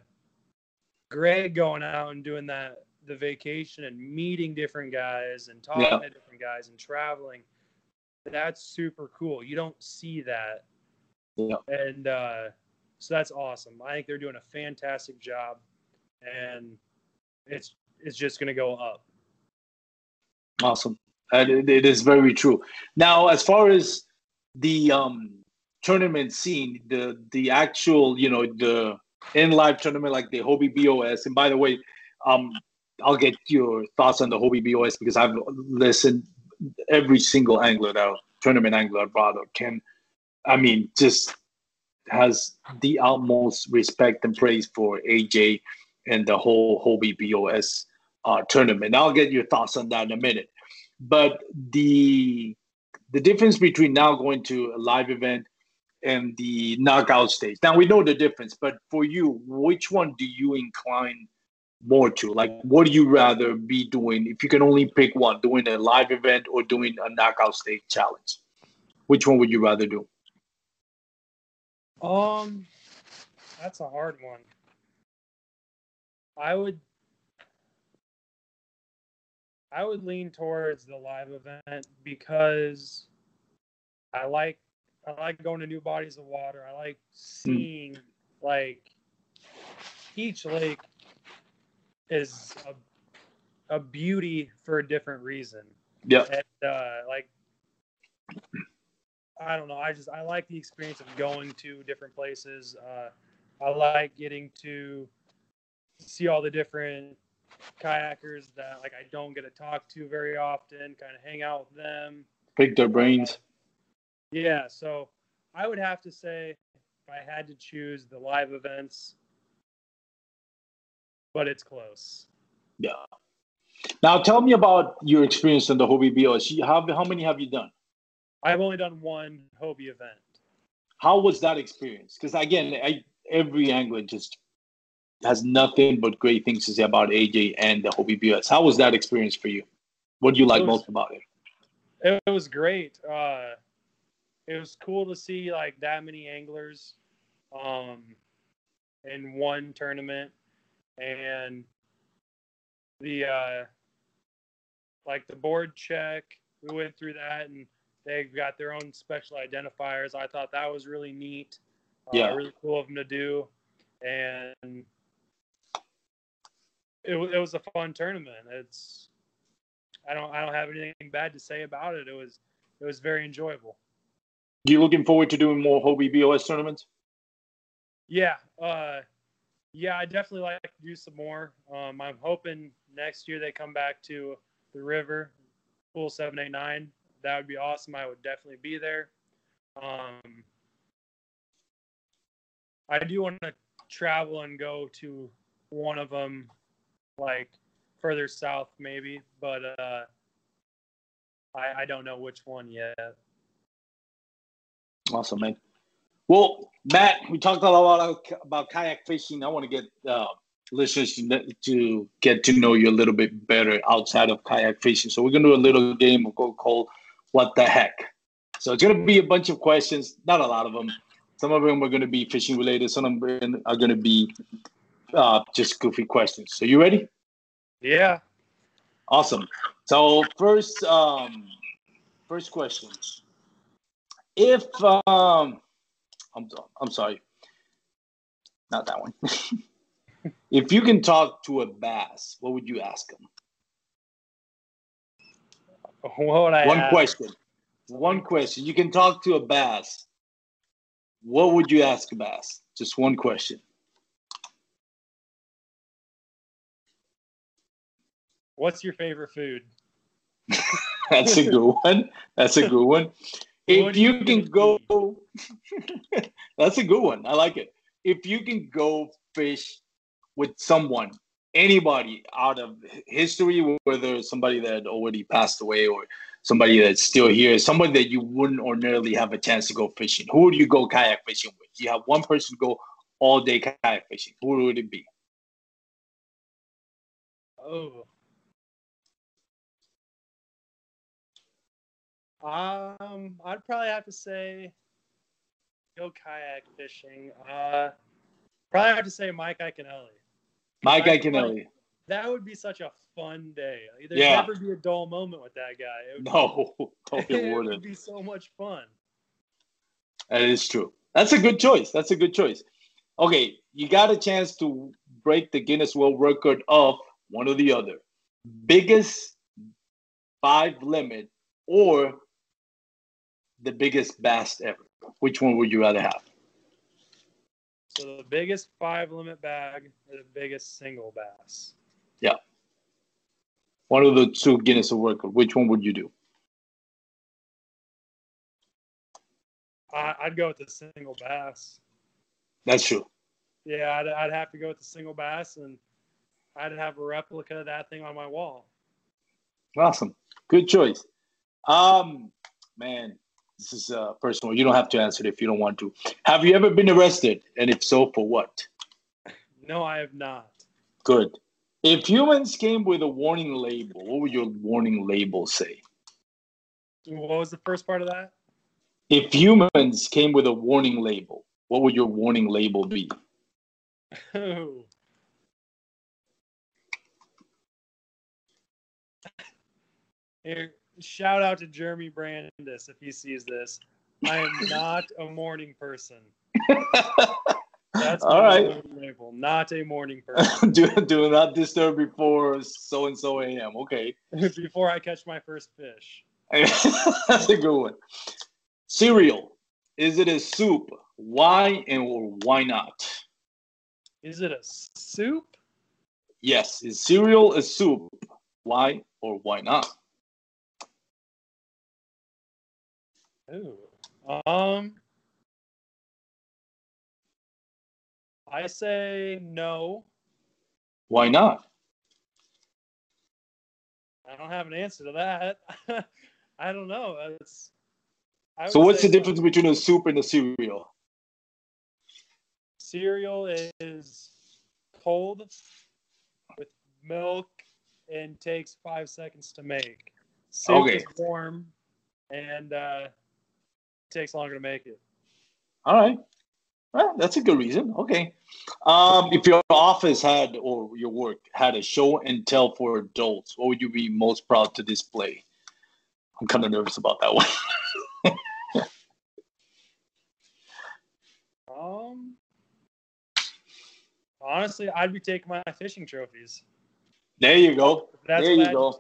Greg going out and doing that the vacation and meeting different guys and talking yeah. to different guys and traveling, that's super cool. You don't see that. Yeah. And uh, so that's awesome. I think they're doing a fantastic job and it's it's just going to go up. Awesome. And it, it is very true. Now, as far as the um, tournament scene, the the actual, you know, the in live tournament like the Hobie BOS. And by the way, um, I'll get your thoughts on the Hobie BOS because I've listened every single angler that tournament angler brother can, I mean, just has the utmost respect and praise for AJ and the whole Hobie BOS uh, tournament. I'll get your thoughts on that in a minute. But the the difference between now going to a live event and the knockout stage. Now we know the difference, but for you, which one do you incline more to? Like, what do you rather be doing if you can only pick one, doing a live event or doing a knockout stage challenge? Which one would you rather do? Um, that's a hard one. I would I would lean towards the live event because I like I like going to new bodies of water. I like hmm. seeing mm. like each lake is a, a beauty for a different reason. Yeah. And uh, like I don't know. I just I like the experience of going to different places. Uh, I like getting to see all the different kayakers that like I don't get to talk to very often, kind of hang out with them. Pick their brains. Yeah, so I would have to say if I had to choose the live events, but it's close. Yeah. Now tell me about your experience in the Hobie BOS. How, how many have you done? I've only done one Hobie event. How was that experience? Because again, I, every angler just has nothing but great things to say about AJ and the Hobie BOS. How was that experience for you? What do you like was- most about it? It, was great. Uh, it was cool to see like that many anglers um, in one tournament, and the uh, like the board check. We went through that, and they've got their own special identifiers. I thought that was really neat. Uh, Yeah. really cool of them to do, and it, it was a fun tournament. It's I don't I don't have anything bad to say about it. It was it was very enjoyable. You looking forward to doing more Hobie BOS tournaments? Yeah, uh, yeah, I definitely like to do some more. Um, I'm hoping next year they come back to the river, pool seven eight nine. That would be awesome. I would definitely be there. Um, I do want to travel and go to one of them, like further south maybe, but uh, I I don't know which one yet. Awesome, man. Well, Matt, we talked a lot about, kayak fishing. I want to get uh, listeners to, get to know you a little bit better outside of kayak fishing. So we're gonna do a little game gonna "What the Heck." So it's gonna be a bunch of questions, not a lot of them. Some of them are gonna be fishing related. Some of them are gonna be uh, just goofy questions. So you ready? Yeah. Awesome. So first, um, first question: If um, I'm I'm sorry, not that one. <laughs> if you can talk to a bass, what would you ask him? <laughs> What would I One ask? question. One question. You can talk to a bass. What would you ask a bass? Just one question. What's your favorite food? <laughs> That's a good one. That's a good one. <laughs> If you can go, <laughs> that's a good one. I like it. If you can go fish with someone, anybody out of history, whether somebody that already passed away or somebody that's still here, somebody that you wouldn't ordinarily have a chance to go fishing, who would you go kayak fishing with? You have one person to go all day kayak fishing. Who would it be? Oh. Um, I'd probably have to say go kayak fishing. Uh, probably have to say Mike Iaconelli. Mike Iaconelli. That would be such a fun day. Either There'd Yeah. never be a dull moment with that guy. It would, No, <laughs> <laughs> it totally would wouldn't. be so much fun. That is true. That's a good choice. That's a good choice. Okay, you got a chance to break the Guinness World Record of one or the other. Biggest five limit or the biggest bass ever. Which one would you rather have? So the biggest five limit bag or the biggest single bass. Yeah. One of the two Guinness World Record. Which one would you do? I, I'd go with the single bass. That's true. Yeah, I'd, I'd have to go with the single bass, and I'd have a replica of that thing on my wall. Awesome. Good choice. Um, man, this is uh, personal. You don't have to answer it if you don't want to. Have you ever been arrested? And if so, for what? No, I have not. Good. If humans came with a warning label, what would your warning label say? What was the first part of that? If humans came with a warning label, what would your warning label be? Oh. <laughs> Here, shout out to Jeremy Brandis if he sees this. I am <laughs> not a morning person. That's All right. label. Not a morning <laughs> person. do, do not disturb before so and so a.m. Okay. <laughs> Before I catch my first fish. That's a good one. Cereal. Is it a soup? Why and or why not? Is it a soup? Yes, is cereal a soup? Why or why not? Ooh. Um, I say no. Why not? I don't have an answer to that. <laughs> I don't know. It's, I So what's the difference between a soup and a cereal? Cereal is cold with milk and takes five seconds to make. Soup Okay. is warm and uh, takes longer to make it. All right. Well, that's a good reason. Okay. Um, if your office had or your work had a show and tell for adults, what would you be most proud to display? I'm kind of nervous about that one. <laughs> Um, honestly, I'd be taking my fishing trophies. there you go. That's there you go.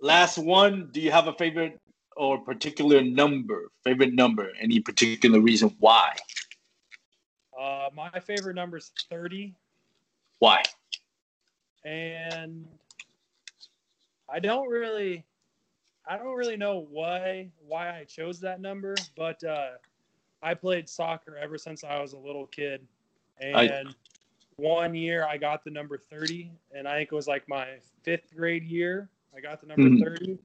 Last one. Do you have a favorite or particular number? Favorite number? Any particular reason why? Uh, my favorite number is 30, Why? and I don't really, I don't really know why why I chose that number, but uh, I played soccer ever since I was a little kid, and I- one year I got the number 30, and I think it was like my fifth grade year. I got the number Mhm. 30,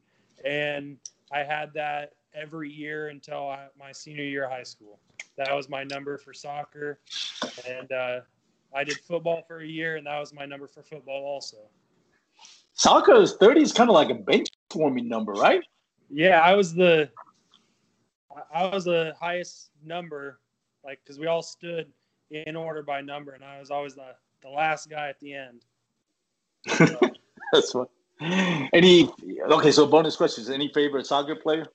and I had that every year until I, my senior year of high school. That was my number for soccer, and uh, I did football for a year, and that was my number for football also. Soccer is 30 is kind of like a bench warming number, right? Yeah, I was the I- I was the highest number, like because we all stood in order by number, and I was always the the last guy at the end. <laughs> So, That's what. Any okay? So bonus questions. Any favorite soccer player,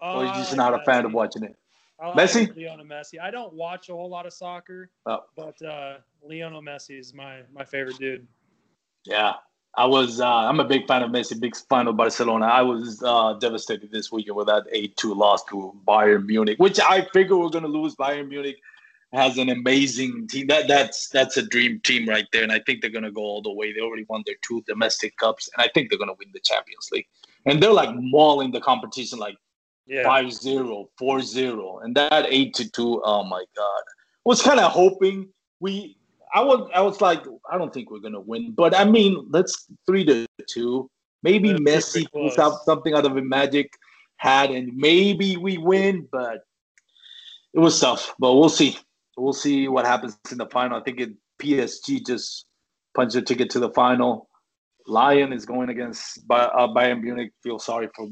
or you just not a fan of watching it? I like Messi? Lionel Messi. I don't watch a whole lot of soccer, Oh. but uh, Lionel Messi is my my favorite dude. Yeah, I was. Uh, I'm a big fan of Messi. Big fan of Barcelona. I was uh, devastated this weekend with that 8-2 loss to Bayern Munich, which I figure we're going to lose. Bayern Munich has an amazing team. That that's that's a dream team right there, and I think they're going to go all the way. They already won their two domestic cups, and I think they're going to win the Champions League. And they're like mauling the competition, like Yeah, 5-0, 4-0. And that 8 to 2, oh my god. Was kind of hoping we I was I was like, I don't think we're gonna win. But I mean, let's three to two. Maybe Yeah, Messi pulls out something out of a magic hat and maybe we win, but it was tough. But we'll see. We'll see what happens in the final. I think it PSG just punched their ticket to the final. Lyon is going against Bay- uh, Bayern Munich. Feel sorry for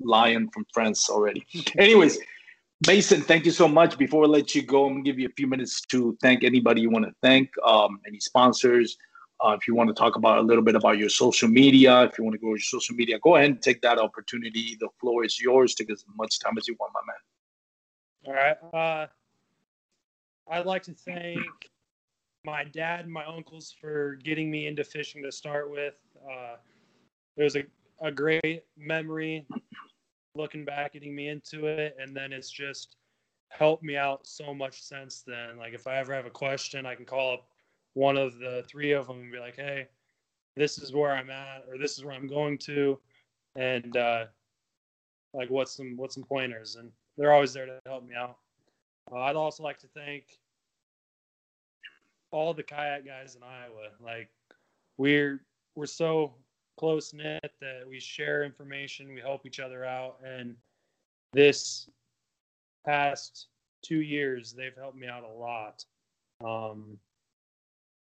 Lyon from France already. <laughs> Anyways, Mason, thank you so much. Before I let you go, I'm gonna give you a few minutes to thank anybody you want to thank, um, any sponsors. Uh, if you want to talk about a little bit about your social media, if you want to go to your social media, go ahead and take that opportunity. The floor is yours. Take as much time as you want, my man. All right. Uh, I'd like to thank my dad and my uncles for getting me into fishing to start with. Uh, it was a, a great memory looking back, getting me into it. And then it's just helped me out so much since then. Like, if I ever have a question, I can call up one of the three of them and be like, hey, this is where I'm at, or this is where I'm going to. And, uh, like, what's some, what's some pointers? And they're always there to help me out. Uh, I'd also like to thank all the kayak guys in Iowa. Like we're we're so close knit that we share information, we help each other out, and this past two years they've helped me out a lot. Um,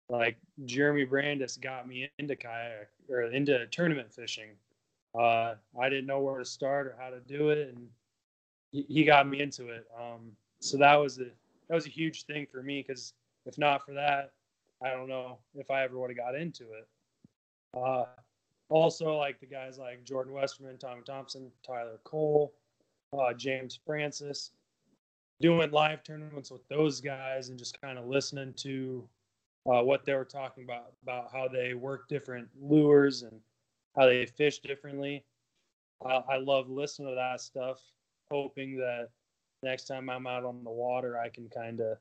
like Jeremy Brandis got me into kayak or into tournament fishing. Uh, I didn't know where to start or how to do it, and he, he got me into it. Um, so that was a that was a huge thing for me because if not for that, I don't know if I ever would have got into it. Uh, also, like the guys like Jordan Westerman, Tommy Thompson, Tyler Cole, uh, James Francis, doing live tournaments with those guys and just kind of listening to uh, what they were talking about about how they work different lures and how they fish differently. I, I love listening to that stuff, hoping that next time I'm out on the water, I can kind of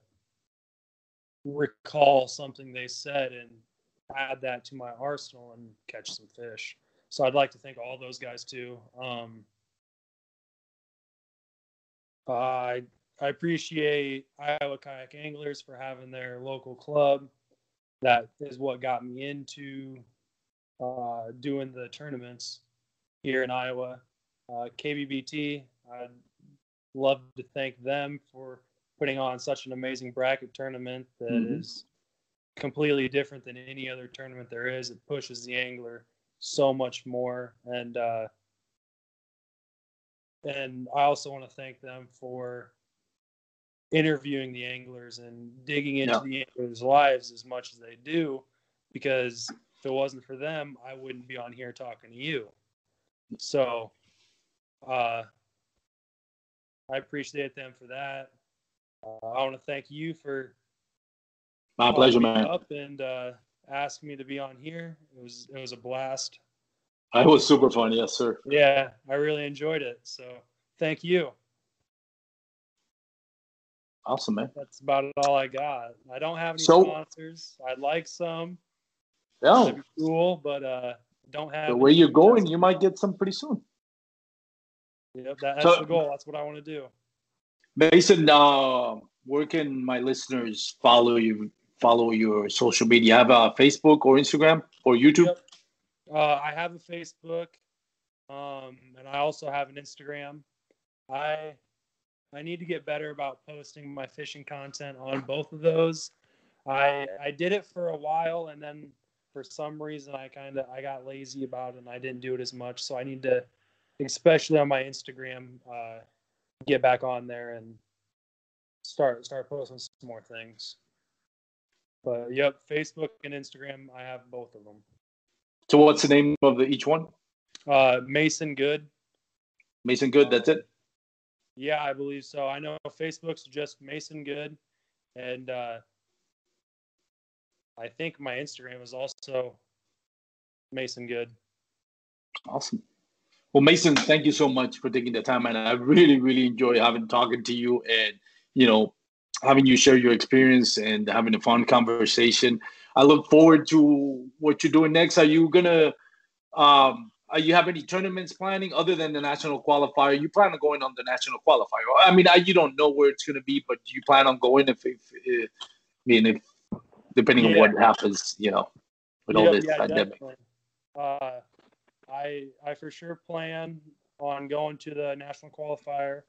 recall something they said and add that to my arsenal and catch some fish. So I'd like to thank all those guys too. Um, I I appreciate Iowa Kayak Anglers for having their local club. That is what got me into uh, doing the tournaments here in Iowa. Uh, KBBT, I'd love to thank them for putting on such an amazing bracket tournament that mm-hmm. is completely different than any other tournament there is. It pushes the angler so much more, and uh, and I also want to thank them for interviewing the anglers and digging into yeah. the anglers' lives as much as they do, because if it wasn't for them, I wouldn't be on here talking to you. So, uh, I appreciate them for that. Uh, I want to thank you for my pleasure, man. Up and uh, asking me to be on here. It was it was a blast. It was super fun, yes, sir. Yeah, I really enjoyed it. So thank you. Awesome, man. That's about all I got. I don't have any so, sponsors. I'd like some. Yeah. Cool, but uh, don't have. The way you're going, you might get some pretty soon. Yep, that, that's so, the goal. That's what I want to do. Mason, uh, where can my listeners follow you? Follow your social media. You have a Facebook or Instagram or YouTube? Yep. Uh, I have a Facebook, um, and I also have an Instagram. I I need to get better about posting my fishing content on both of those. I I did it for a while, and then for some reason I kind of I got lazy about it, and I didn't do it as much. So I need to, especially on my Instagram, uh, get back on there and start start posting some more things. But yep, Facebook and Instagram, I have both of them. So what's the name of the, each one? Uh, Mason Good. Mason Good. That's it. Yeah, I believe so. I know Facebook's just Mason Good, and uh, I think my Instagram is also Mason Good. Awesome. Well, Mason, thank you so much for taking the time, and I really, really enjoy having talking to you and you know having you share your experience and having a fun conversation. I look forward to what you're doing next. Are you gonna um are you have any tournaments planning other than the national qualifier? You plan on going on the national qualifier? I mean, I, you don't know where it's gonna be, but do you plan on going if, if, if I mean, if depending yeah. on what happens, you know, with all this yeah, pandemic. Uh, I I for sure plan on going to the national qualifier.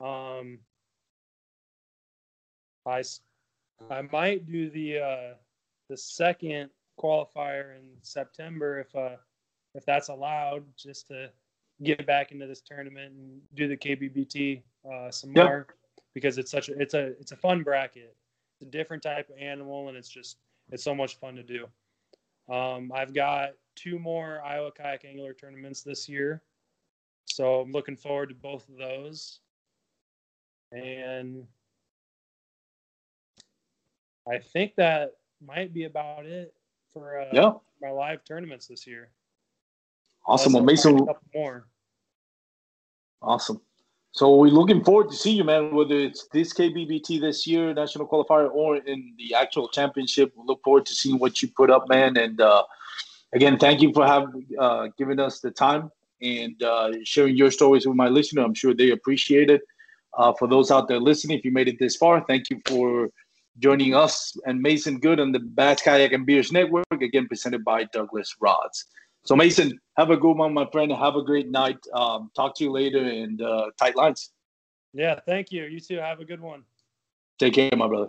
Um, I I might do the uh, the second qualifier in September if uh if that's allowed, just to get back into this tournament and do the KBBT uh, some yep. more because it's such a it's a it's a fun bracket. It's a different type of animal and it's just it's so much fun to do. Um, I've got two more Iowa Kayak Angler tournaments this year. So I'm looking forward to both of those. And I think that might be about it for uh, yeah. my live tournaments this year. Awesome. Well, Mason, more. Awesome. So we're looking forward to see you, man. Whether it's this KBBT this year, national qualifier, or in the actual championship, we look forward to seeing what you put up, man. And uh, again, thank you for having uh, giving us the time and uh, sharing your stories with my listener. I'm sure they appreciate it. Uh, for those out there listening, if you made it this far, thank you for joining us and Mason Good on the Bass Kayak and Beers Network, again presented by Douglas Rods. So Mason, have a good one, my friend. Have a great night. Um, talk to you later and uh, tight lines. Yeah, thank you. You too. Have a good one. Take care, my brother.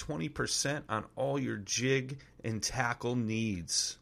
20% on all your jig and tackle needs.